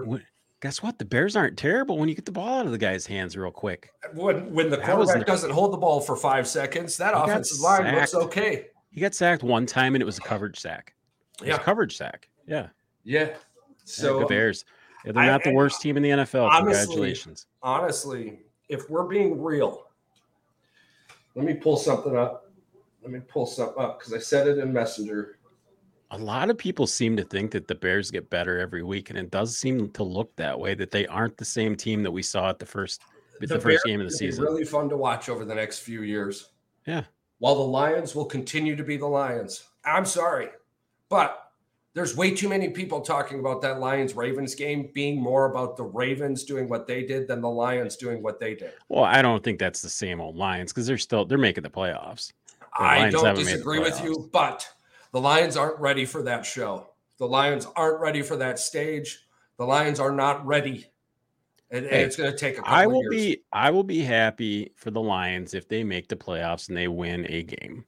Guess what? The Bears aren't terrible when you get the ball out of the guy's hands real quick. When when the That quarterback the- doesn't hold the ball for five seconds, that He offensive line looks okay. He got sacked one time and it was a coverage sack. It was Yeah. a coverage sack. Yeah. Yeah. So So the Bears. Yeah, they're I- not the worst team in the NFL. honestly- Congratulations. honestly, if we're being real, let me pull something up. Let me pull something up because I said it in Messenger. A lot of people seem to think that the Bears get better every week, and it does seem to look that way. That they aren't the same team that we saw at the first the, Bears first game of the season. Really fun to watch over the next few years. Yeah. While the Lions will continue to be the Lions. I'm sorry, but there's way too many people talking about that Lions Ravens game being more about the Ravens doing what they did than the Lions doing what they did. Well, I don't think that's the same old Lions because they're still they're making the playoffs. I don't haven't made the disagree with you, but the Lions aren't ready for that show. The Lions aren't ready for that stage. The Lions are not ready. And, and it's going to take a couple I will be I will be happy for the Lions if they make the playoffs and they win a game.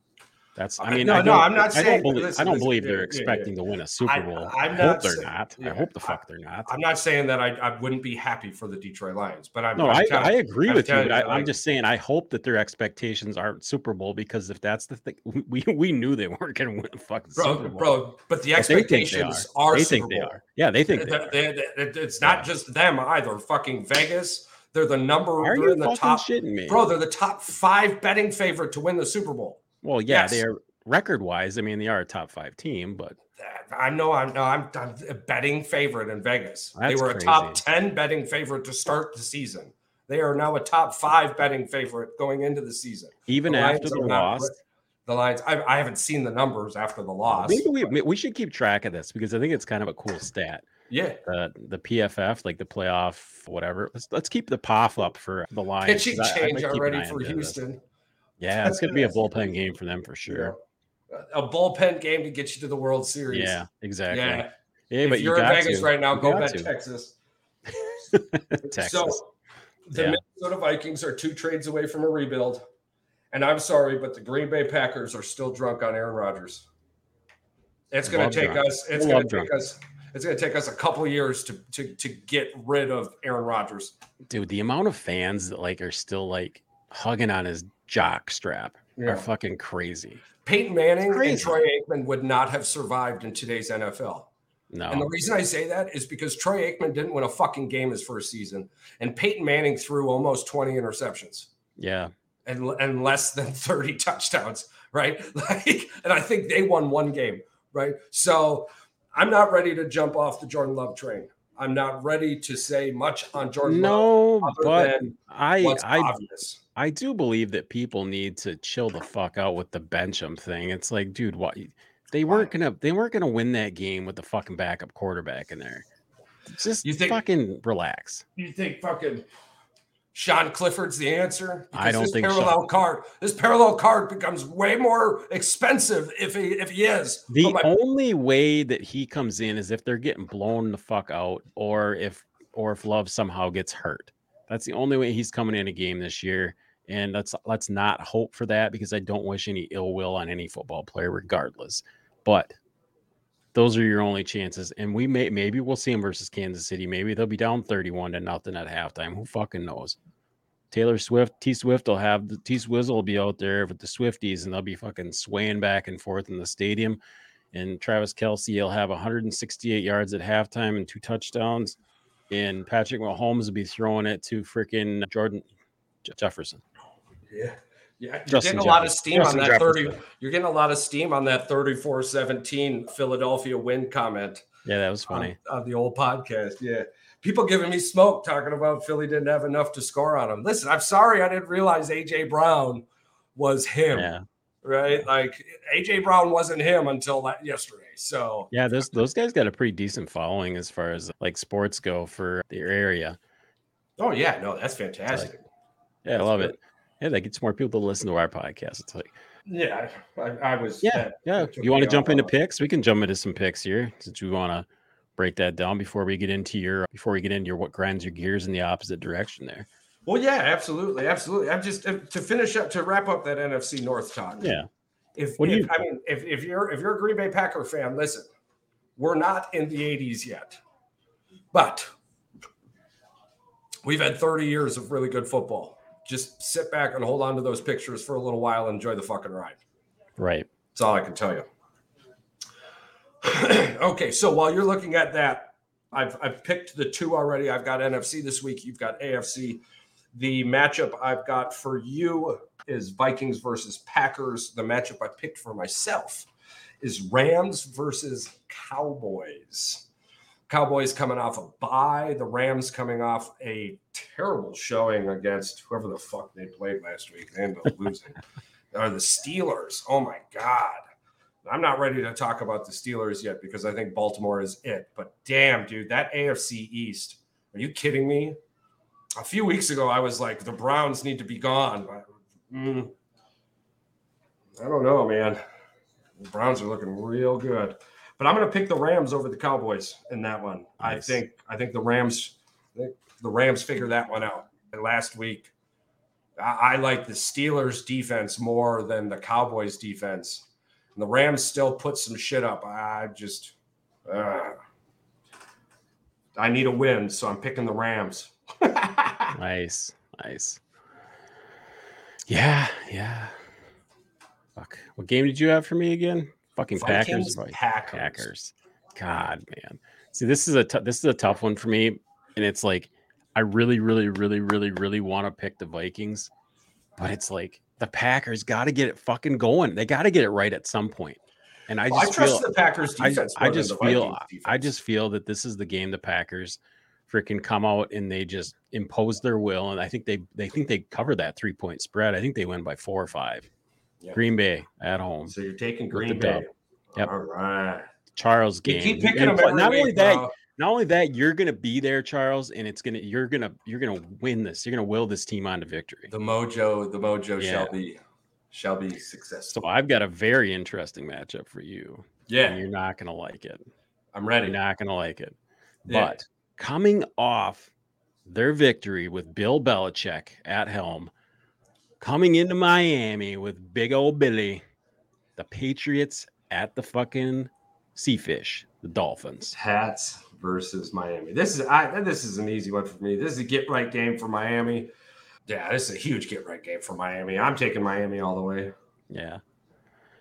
That's I mean no, I no, don't, I'm not I saying- don't believe listen, I don't listen, believe they're yeah, yeah. expecting to win a Super Bowl. I'm I not hope they're saying- not. I hope the fuck they're not. I'm not saying that I, I wouldn't be happy for the Detroit Lions, but I'm No, I'm I, telling- I agree I'm with you, I, I'm just saying I hope that their expectations aren't Super Bowl because if that's the thing, we we knew they weren't going to win a fucking bro, Super Bowl. bro. But the But they expectations are. are, They Super think they Bowl. are. Yeah, they think they They- they- they- it's not just them either. Fucking Vegas, they're the number. Are they're you in the top, shitting me, bro. They're the top five betting favorite to win the Super Bowl. Well, yeah, Yes. they are record wise. I mean, they are a top five team, but I know I'm no, I'm, I'm a betting favorite in Vegas. they That's were a top 10 betting favorite to start the season. They are now a top five betting favorite going into the season. even The after the are not loss, the Lions, I, I haven't seen the numbers after the loss. maybe we we should keep track of this because I think it's kind of a cool stat. yeah. The the PFF, like the playoff, whatever. Let's let's keep the POF up for the Lions. Pitching 'cause I- I change might keep an already for on this. Yeah, it's gonna be a bullpen game for them for sure. A bullpen game to get you to the World Series. Yeah, exactly. Yeah. Yeah, if but you you're in Vegas to. right now, You go bet to. Texas. Texas. So the Yeah. Minnesota Vikings are two trades away from a rebuild. And I'm sorry, but the Green Bay Packers are still drunk on Aaron Rodgers. It's going to take drunk. us. It's going to take drunk. us. It's going to take us a couple years to, to to get rid of Aaron Rodgers. Dude, the amount of fans that like are still like hugging on his jock strap Yeah. are fucking crazy. Peyton Manning and. Troy Aikman would not have survived in today's NFL. No. And the reason I say that is because Troy Aikman didn't win a fucking game his first season, and Peyton Manning threw almost 20 interceptions yeah. and, and less than 30 touchdowns, right? Like, and I think they won one game, right? So I'm not ready to jump off the Jordan Love train. I'm not ready to say much on Jordan Love No, other but than I what's I obvious. I do believe that people need to chill the fuck out with the bench 'em thing. It's like, dude, what they weren't gonna they weren't gonna win that game with the fucking backup quarterback in there. Just You think- fucking relax. You think fucking Sean Clifford's the answer? I don't this think parallel card. This parallel card becomes way more expensive if he if he is. The my- only way that he comes in is if they're getting blown the fuck out, or if or if Love somehow gets hurt. That's the only way he's coming in a game this year. And let's let's not hope for that because I don't wish any ill will on any football player, regardless. But those are your only chances. And we may maybe we'll see him versus Kansas City. Maybe they'll be down 31 to nothing at halftime. Who fucking knows? Taylor Swift, T Swift will have the T Swizzle will be out there with the Swifties and they'll be fucking swaying back and forth in the stadium. And Travis Kelce will have 168 yards at halftime and two touchdowns. And Patrick Mahomes will be throwing it to freaking Jordan Jefferson. Yeah, yeah, you're Justin getting a lot of steam Justin on that thirty. You're getting a lot of steam on that 34-17 Philadelphia win comment Yeah, that was funny. on the old podcast. Yeah, people giving me smoke talking about Philly didn't have enough to score on them. Listen, I'm sorry, I didn't realize AJ Brown was him. Yeah. Right, like AJ Brown wasn't him until that yesterday. So Yeah, those those guys got a pretty decent following as far as like sports go for their area. Oh yeah, no, that's fantastic. Yeah, I love it. Yeah, that gets more people to listen to our podcast. It's like, Yeah, I, I was. yeah, yeah. You want to jump into picks? We can jump into some picks here since we want to break that down before we get into your before we get into your what grinds your gears in the opposite direction there. Well, yeah, absolutely, absolutely. I'm just to finish up to wrap up that NFC North talk. Yeah. If, What do if you- I mean, if, if you're if you're a Green Bay Packer fan, listen, we're not in the 80s yet, but we've had 30 years of really good football. Just sit back and hold on to those pictures for a little while and enjoy the fucking ride. Right. That's all I can tell you. okay, so while you're looking at that, I've I've picked the two already. I've got NFC this week. You've got AFC. The matchup I've got for you is Vikings versus Packers. The matchup I picked for myself is Rams versus Cowboys. Cowboys coming off a bye. The Rams coming off a terrible showing against whoever the fuck they played last week. They ended up losing. Or the Steelers. Oh my God. I'm not ready to talk about the Steelers yet because I think Baltimore is it. But damn, dude, that AFC East. Are you kidding me? A few weeks ago, I was like, the Browns need to be gone. Mm, I don't know, man. The Browns are looking real good. But I'm going to pick the Rams over the Cowboys in that one. I think I think the Rams the Rams figured that one out And last week. I, I like the Steelers defense more than the Cowboys defense. And the Rams still put some shit up. I just uh, I need a win, so I'm picking the Rams. Nice. Nice. Yeah, yeah. Fuck. What game did you have for me again? Fucking Packers. Vikings, Packers. Packers. God, man. See, this is a this is a tough one for me, and it's like I really, really, really, really, really want to pick the Vikings, but it's like the Packers got to get it fucking going. They got to get it right at some point. And I Well, I just trust feel the Packers defense. I than just feel I just feel that this is the game the Packers freaking come out and they just impose their will and I think they they think they cover that three point spread. I think they win by four or five. Yeah. Green Bay at home. so you're taking Green Bay. dub. Yep. All right. Charles You game. keep picking And them not week, only that, bro. not only that, you're gonna be there, Charles, and it's gonna you're gonna you're gonna win this. You're gonna will this team on to victory. The mojo, the mojo Yeah. shall be shall be successful. So I've got a very interesting matchup for you. yeah, you're not gonna like it. I'm You're ready. not going to like it. Yeah. But coming off their victory with Bill Belichick at helm, coming into Miami with big old Billy, the Patriots at the fucking Sea Fish, the Dolphins. Pats versus Miami. This is I this is an easy one for me. This is a get right game for Miami. Yeah, this is a huge get right game for Miami. I'm taking Miami all the way. Yeah.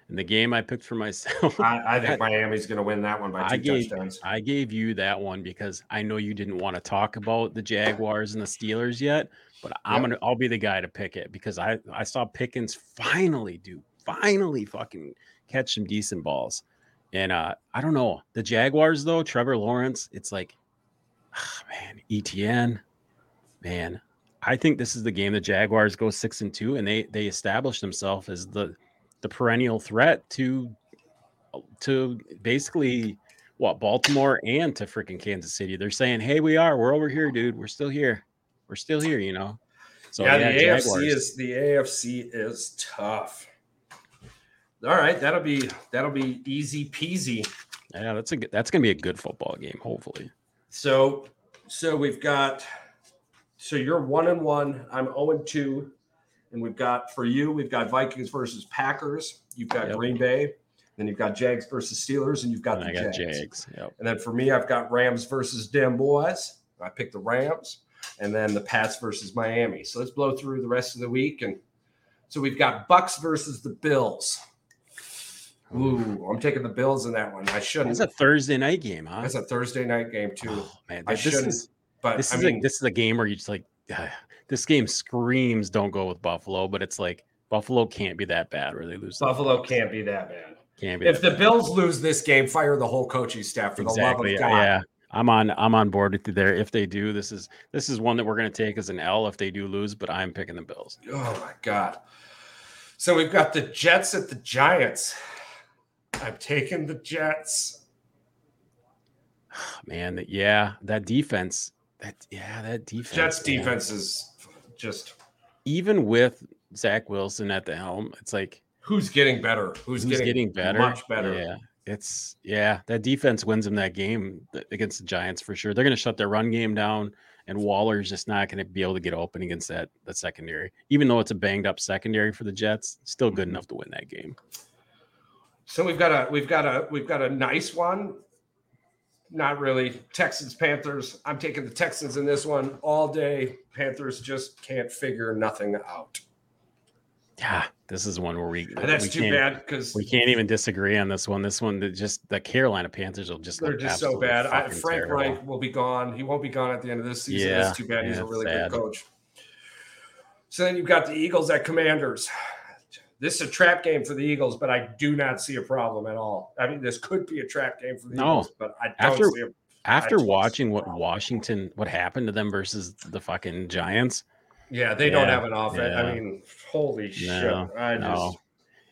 And the game I picked for myself, I, I think Miami's going to win that one by two I gave touchdowns. I gave you that one because I know you didn't want to talk about the Jaguars and the Steelers yet, but I'm Yep. gonna I'll be the guy to pick it because I I saw Pickens finally do finally fucking catch some decent balls, and uh I don't know the Jaguars though Trevor Lawrence it's like ah, man ETN man I think this is the game the Jaguars go six and two and they they establish themselves as the the perennial threat to to basically what Baltimore and to freaking Kansas City. They're saying, "Hey, we are. We're over here, dude. We're still here. We're still here." You know. So yeah, the Jaguars. AFC is the AFC is tough. All right, that'll be that'll be easy peasy. Yeah, that's a good, that's gonna be a good football game. Hopefully. So so we've got so you're one and one. I'm 0 and 2. And we've got for you, we've got Vikings versus Packers. You've got Yep. Green Bay. Then you've got Jags versus Steelers, and you've got And the I got Jags. Jags. Yep. And then for me, I've got Rams versus damn boys. I picked the Rams, and then the Pats versus Miami. So let's blow through the rest of the week. And so we've got Bucks versus the Bills. Ooh, I'm taking the Bills in that one. I shouldn't. It's a Thursday night game, huh? It's a Thursday night game too. Oh, man, I this shouldn't. is But this I is mean, a, this is a game where you just like ah, this game screams don't go with Buffalo, but it's like Buffalo can't be that bad where they lose. Buffalo can't be that bad. can't be If the bad. Bills lose this game, fire the whole coaching staff for exactly the love of God. yeah i'm on i'm on board with you there if they do this is this is one that we're going to take as an l if they do lose but i'm picking the bills Oh my God. So we've got the Jets at the Giants. I'm taking the Jets. man yeah that defense that yeah that defense Jets man. defense is just even with zach wilson at the helm it's like who's getting better? Who's, who's getting, getting, better Much better. yeah it's yeah that defense wins them that game against the giants for sure they're going to shut their run game down and waller's just not going to be able to get open against that that secondary even though it's a banged up secondary for the jets still good mm-hmm. enough to win that game So we've got a we've got a we've got a nice one. Not really. Texans Panthers. I'm taking the Texans in this one all day. Panthers just can't figure nothing out. Yeah, this is one where we And that's we too bad because We can't even disagree on this one. This one, that just the Carolina Panthers will just they're just so bad. I, Frank terrible. Reich will be gone. He won't be gone at the end of this season. Yeah, That's too bad. He's a really sad. good coach. So then you've got the Eagles at Commanders. This is a trap game for the Eagles, but I do not see a problem at all. I mean, this could be a trap game for the No. Eagles, but I don't After- see a After watching what Washington, what happened to them versus the fucking Giants, Yeah, they don't have an offense. I mean, holy shit! No, I just no.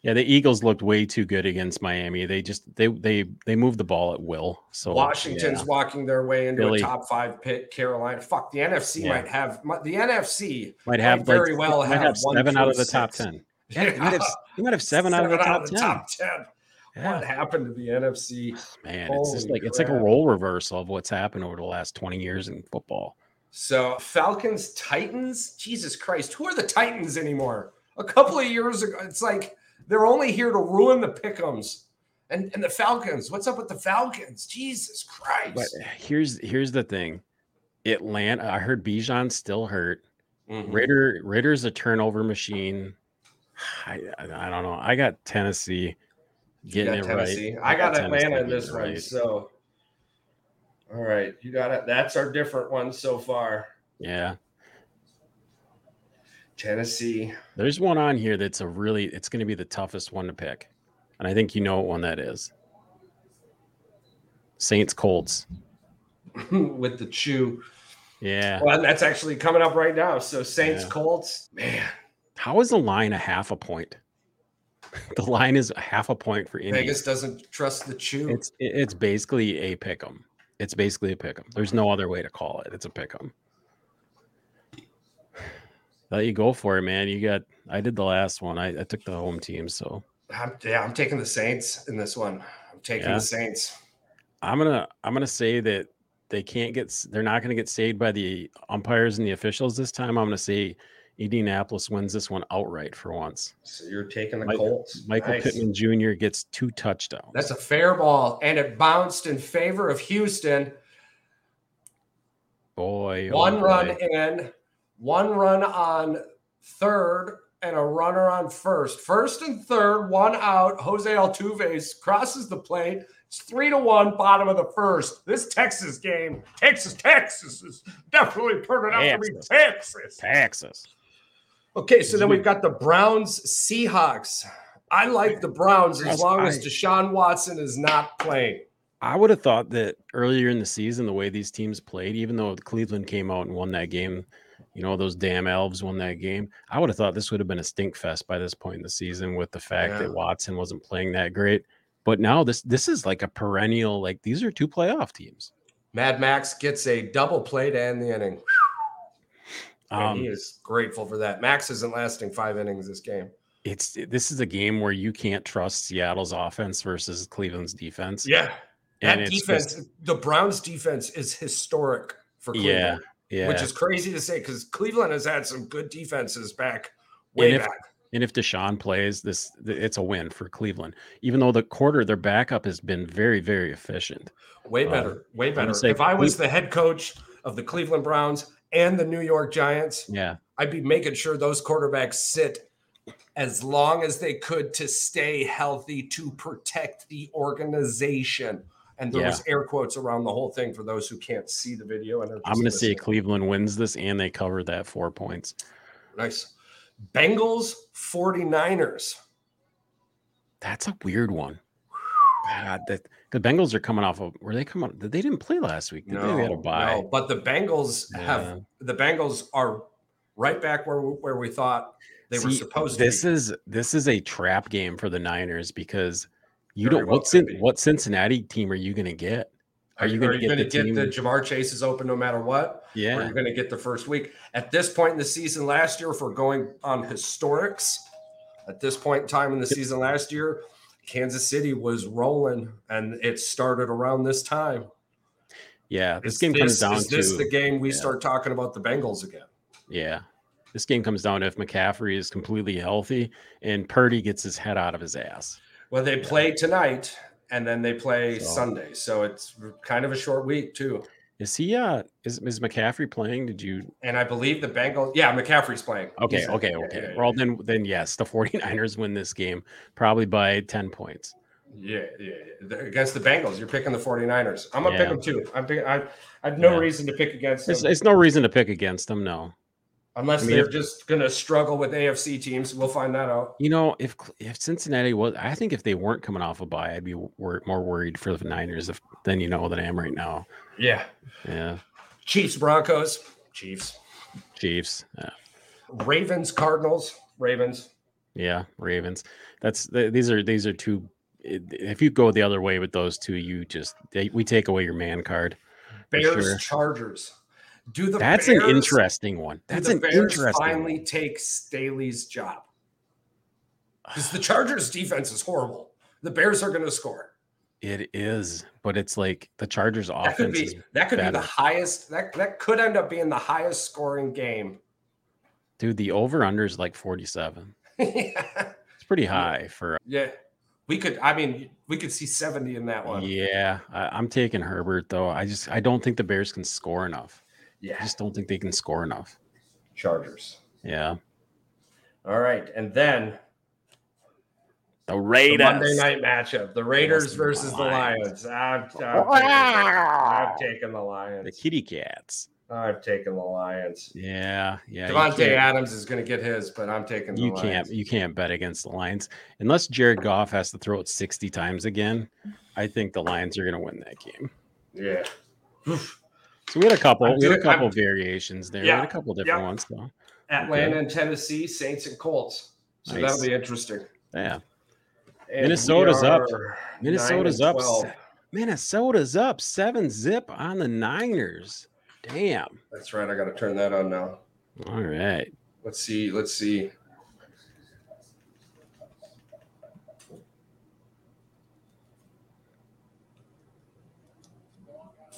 yeah, the Eagles looked way too good against Miami. They just they they they moved the ball at will. So Washington's yeah. walking their way into a top five pick. Carolina, fuck the NFC Yeah. might have the NFC might have might very like, well have one seven out of the top ten. Yeah, you might have might have seven, out of the top ten. top ten. Yeah. What happened to the NFC? Man, it's just Holy like it's like a crap. role reversal of what's happened over the last twenty years in football. So Falcons, Titans. Jesus Christ, who are the Titans anymore? A couple of years ago, it's like they're only here to ruin the pickums. And and the Falcons, what's up with the Falcons? Jesus Christ! But here's here's the thing. Atlanta, I heard Bijan still hurt. Mhm. Ridder Ridder's a turnover machine. I, I I don't know. I got Tennessee getting got it Tennessee. right. I got Tennessee Atlanta in this it one. So, all right, you got it. That's our different one so far. Yeah. Tennessee. There's one on here that's a really it's going to be the toughest one to pick. And I think you know what one that is. Saints Colts. with the chew. Yeah. Well, that's actually coming up right now. So Saints, Yeah. Colts, man. How is the line a half a point? The line is a half a point for Indy. Vegas doesn't trust the chew. It's it's basically a pick 'em. It's basically a pick 'em. There's no other way to call it. It's a pick 'em. Let you go for it, man. You got. I did the last one. I, I took the home team, so I'm, yeah, I'm taking the Saints in this one. I'm taking Yeah. the Saints. I'm gonna I'm gonna say that they can't get. They're not gonna get saved by the umpires and the officials this time. I'm gonna say Indianapolis wins this one outright for once. So you're taking the Mike- Colts. Michael Nice. Pittman Jr. gets two touchdowns. That's a fair ball, and it bounced in favor of Houston. boy. oh One boy. run in, one run on third, and a runner on first. First and third, one out. Jose Altuve crosses the plate. It's three to one, bottom of the first. This Texas game, Texas, Texas is definitely turning out to be Texas. Texas. Texas. Okay, so then we've got the Browns Seahawks. I like the Browns as long as Deshaun Watson is not playing. I would have thought that earlier in the season, the way these teams played, even though Cleveland came out and won that game, you know, those damn elves won that game. I would have thought this would have been a stink fest by this point in the season with the fact Yeah. that Watson wasn't playing that great. But now this this is like a perennial, like these are two playoff teams. Mad Max gets a double play to end the inning. Um, he is grateful for that. Max isn't lasting five innings this game. it's this is a game where you can't trust Seattle's offense versus Cleveland's defense. Yeah. And That defense, just- the Browns defense is historic for Cleveland, Yeah, yeah. which is crazy to say because Cleveland has had some good defenses back way And if- back. And if Deshaun plays, this it's a win for Cleveland. Even though the quarter, their backup has been very, very efficient. Way um, better. way gonna better. if I was the head coach of the Cleveland Browns and the New York Giants, Yeah, I'd be making sure those quarterbacks sit as long as they could to stay healthy to protect the organization. And there Yeah. was air quotes around the whole thing for those who can't see the video. And I'm going to say. Cleveland wins this and they cover that four points. nice. Bengals 49ers. That's a weird one. God, that the Bengals are coming off of were they coming? They didn't play last week. Did they? they had a bye. no, but the Bengals Yeah. have the Bengals are right back where where we thought they were supposed this to be. This is this is a trap game for the Niners because you Very don't well what could be. what Cincinnati team are you going to get? Are you going to get gonna the team? the Ja'Marr Chase's open no matter what? Yeah, you're going to get the first week. At this point in the season last year, if we're going on historics, at this point in time in the season last year, Kansas City was rolling and it started around this time. yeah. This Is game comes down is this to the game we yeah. start talking about the Bengals again. Yeah. This game comes down to if McCaffrey is completely healthy and Purdy gets his head out of his ass. Well, they play tonight and then they play So- Sunday. So it's kind of a short week, too. Is he uh is is McCaffrey playing? Did you And I believe the Bengals, yeah, McCaffrey's playing. Okay, He's- okay, yeah, okay. yeah, Well then then yes, the 49ers win this game probably by 10 points. Yeah, yeah, yeah. Against the Bengals, you're picking the 49ers. I'm gonna pick them too. I'm picking, I, I have no Yeah. reason to pick against them It's, it's no reason to pick against them, no. Unless I mean, they're just gonna struggle with AFC teams. We'll find that out. You know, if if Cincinnati was I think if they weren't coming off a bye, I'd be wor- more worried for the Niners if, than you know than I am right now. Yeah. Yeah. Chiefs, Broncos, Chiefs, Chiefs. Yeah. Ravens, Cardinals, Ravens. Yeah, Ravens. That's th- these are these are two. If you go the other way with those two, you just they, we take away your man card. Bears, sure. Chargers. Do the That's Bears, an interesting one. That's an Bears interesting. finally one. take Staley's job because the Chargers defense is horrible. The Bears are going to score. It is, but it's like the Chargers That could offense is be that could be the highest. That that could end up being the highest scoring game. dude. The over under is like forty seven. yeah. It's pretty high for Yeah, we could. I mean, we could see seventy in that one. yeah. I, I'm taking Herbert though. I just I don't think the Bears can score enough. I just don't think they can score enough. Chargers. Yeah, All right, and then the the Raiders. Monday night matchup: the Raiders the versus the Lions. Lions. I've, taking, I'm taking the Lions. The Kitty Cats. I've taken the Lions. Yeah, yeah. Davante Adams is going to get his, but I'm taking the you Lions. can't you can't bet against the Lions unless Jared Goff has to throw it 60 times again. I think the Lions are going to win that game. Yeah. So we had a couple, I'm we had a couple I'm- variations there. we Yeah, had a couple different yeah. ones though. Atlanta and Tennessee, Saints and Colts. So Nice. that'll be interesting. Yeah, And Minnesota's up. Minnesota's up. 12. Minnesota's up seven zip on the Niners. Damn. That's right. I got to turn that on now. All right. Let's see. Let's see.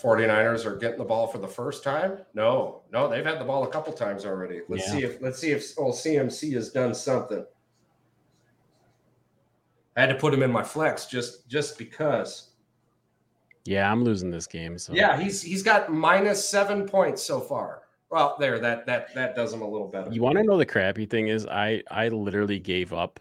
49ers are getting the ball for the first time? No, no, they've had the ball a couple times already. Let's Yeah. see if let's see if old CMC has done something. I had to put him in my flex just just because. Yeah, I'm losing this game. So Yeah, he's he's got minus seven points so far. Well, there that that that does him a little better. You want to know the crappy thing is I I literally gave up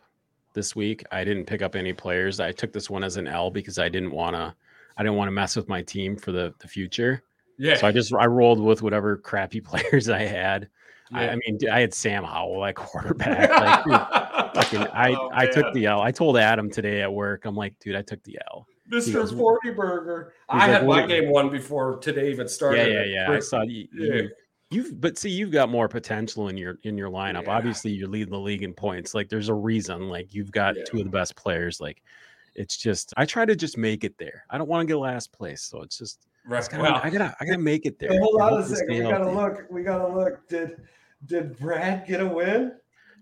this week. I didn't pick up any players. I took this one as an L because I didn't want to I didn't want to mess with my team for the the future. yeah, So I just I rolled with whatever crappy players I had. I, yeah. I mean, I had Sam Howell at quarterback. Like, fucking, I Oh, I took the L. I told Adam today at work. I'm like, dude, I took the L. goes- Forty Burger. I like, had my do you-" game one before today even started. Yeah, yeah, yeah. I saw you. Yeah. you You've but see, you've got more potential in your in your lineup. Yeah. Obviously, you lead the league in points. Like, there's a reason. Like, you've got two of the best players. Like, it's just I try to just make it there. I don't want to get last place, so it's just Right. gotta, Well, I gotta I gotta make it there. Hold on a hopefully second. We gotta look. We gotta look. Did did Brad get a win?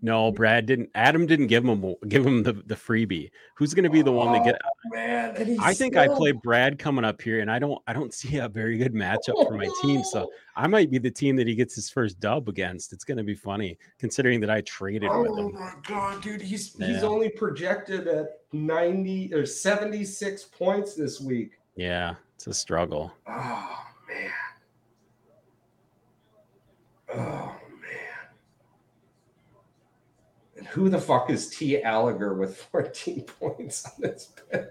No, Brad didn't. Adam didn't give him a- give him the the freebie. Who's going to be the one to get? Oh, man. I think I play Brad coming up here, and I don't I don't see a very good matchup for my team. So I might be the team that he gets his first dub against. It's going to be funny considering that I traded with oh him. Oh my god, dude! He's he's only projected at ninety or seventy six points this week. Yeah, it's a struggle. Oh man. Oh man. And who the fuck is T. Allgeier with 14 points on this bench?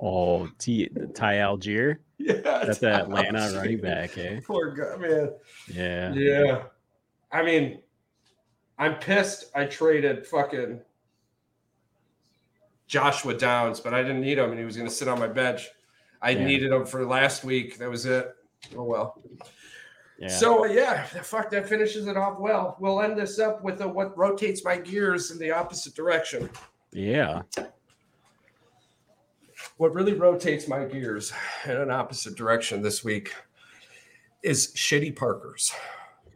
Oh, T Ty Allgeier, Yeah, that's the Atlanta Allgeier. running back, eh? Poor guy, man. Yeah. Yeah. I mean, I'm pissed I traded fucking Joshua Downs, but I didn't need him and he was going to sit on my bench. I Yeah. needed him for last week. That was it. Oh, well. Yeah. So, uh, yeah, fuck, that finishes it off well. We'll end this up with a, what rotates my gears in the opposite direction. yeah. What really rotates my gears in an opposite direction this week is shitty Parkers.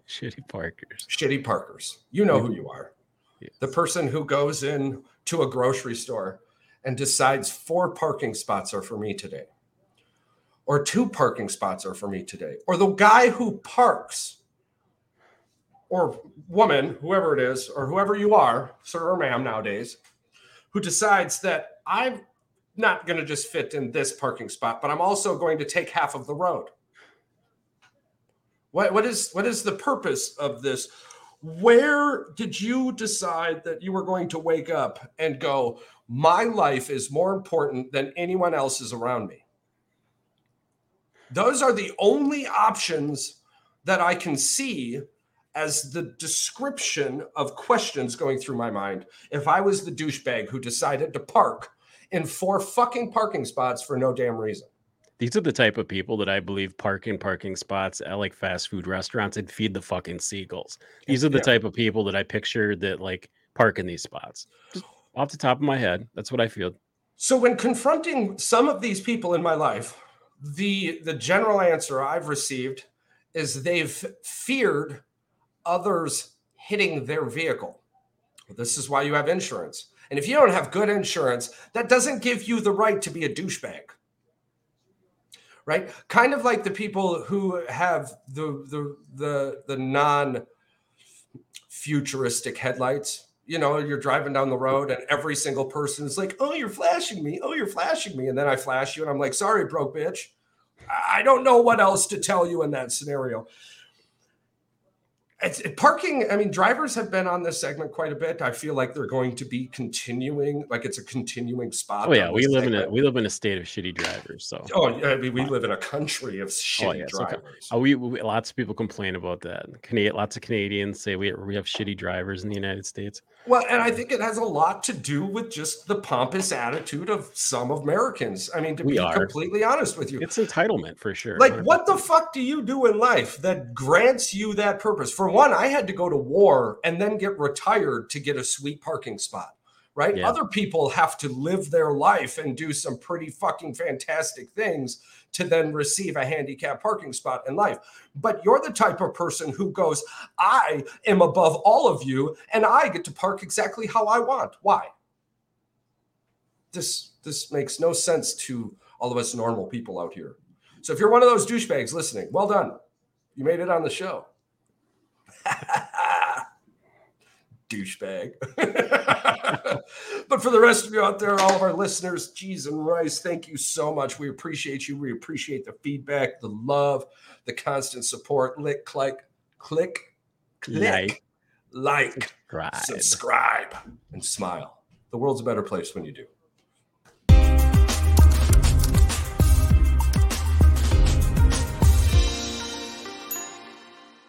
Shitty Parkers. shitty parkers. You know who you are. Yes. The person who goes in to a grocery store and decides four parking spots are for me today. Or two parking spots are for me today. Or the guy who parks or woman, whoever it is, or whoever you are, sir or ma'am nowadays, who decides that I'm not going to just fit in this parking spot, but I'm also going to take half of the road. What, what is what is the purpose of this? Where did you decide that you were going to wake up and go, my life is more important than anyone else's around me? Those are the only options that I can see as the description of questions going through my mind. If I was the douchebag who decided to park in four fucking parking spots for no damn reason. These are the type of people that I believe park in parking spots at like fast food restaurants and feed the fucking seagulls. These are the Yeah. type of people that I picture that like park in these spots. Just off the top of my head, that's what I feel. So when confronting some of these people in my life, the the general answer I've received is they've feared others hitting their vehicle. This is why you have insurance. And if you don't have good insurance, that doesn't give you the right to be a douchebag. Right? Kind of like the people who have the the the the non futuristic headlights. You know, you're driving down the road and every single person is like, "Oh, you're flashing me. Oh, you're flashing me." And then I flash you and I'm like, "Sorry, broke bitch." I don't know what else to tell you in that scenario. It's it- parking. I mean, drivers have been on this segment quite a bit. I feel like they're going to be continuing, like it's a continuing spot. Oh yeah, we live in a we live in a state of shitty drivers. So Oh, yeah, I mean, we live in a country of shitty yeah, so- drivers. Uh, we, we lots of people complain about that. Canadian, lots of Canadians say we we have shitty drivers in the United States. Well, and I think it has a lot to do with just the pompous attitude of some Americans. I mean, to We be are. completely honest with you, It's entitlement for sure. like what the fuck do you do in life that grants you that purpose? For one, I had to go to war and then get retired to get a sweet parking spot. Right? Yeah. Other people have to live their life and do some pretty fucking fantastic things to then receive a handicap parking spot in life. But you're the type of person who goes, I am above all of you and I get to park exactly how I want. Why? This this makes no sense to all of us normal people out here. So if you're one of those douchebags listening, well done. You made it on the show. douchebag. but for the rest of you out there, all of our listeners, cheese and rice, thank you so much. We appreciate you. We appreciate the feedback, the love, the constant support. Lick, click, click, click, like, like Subscribe. subscribe, and smile. The world's a better place when you do.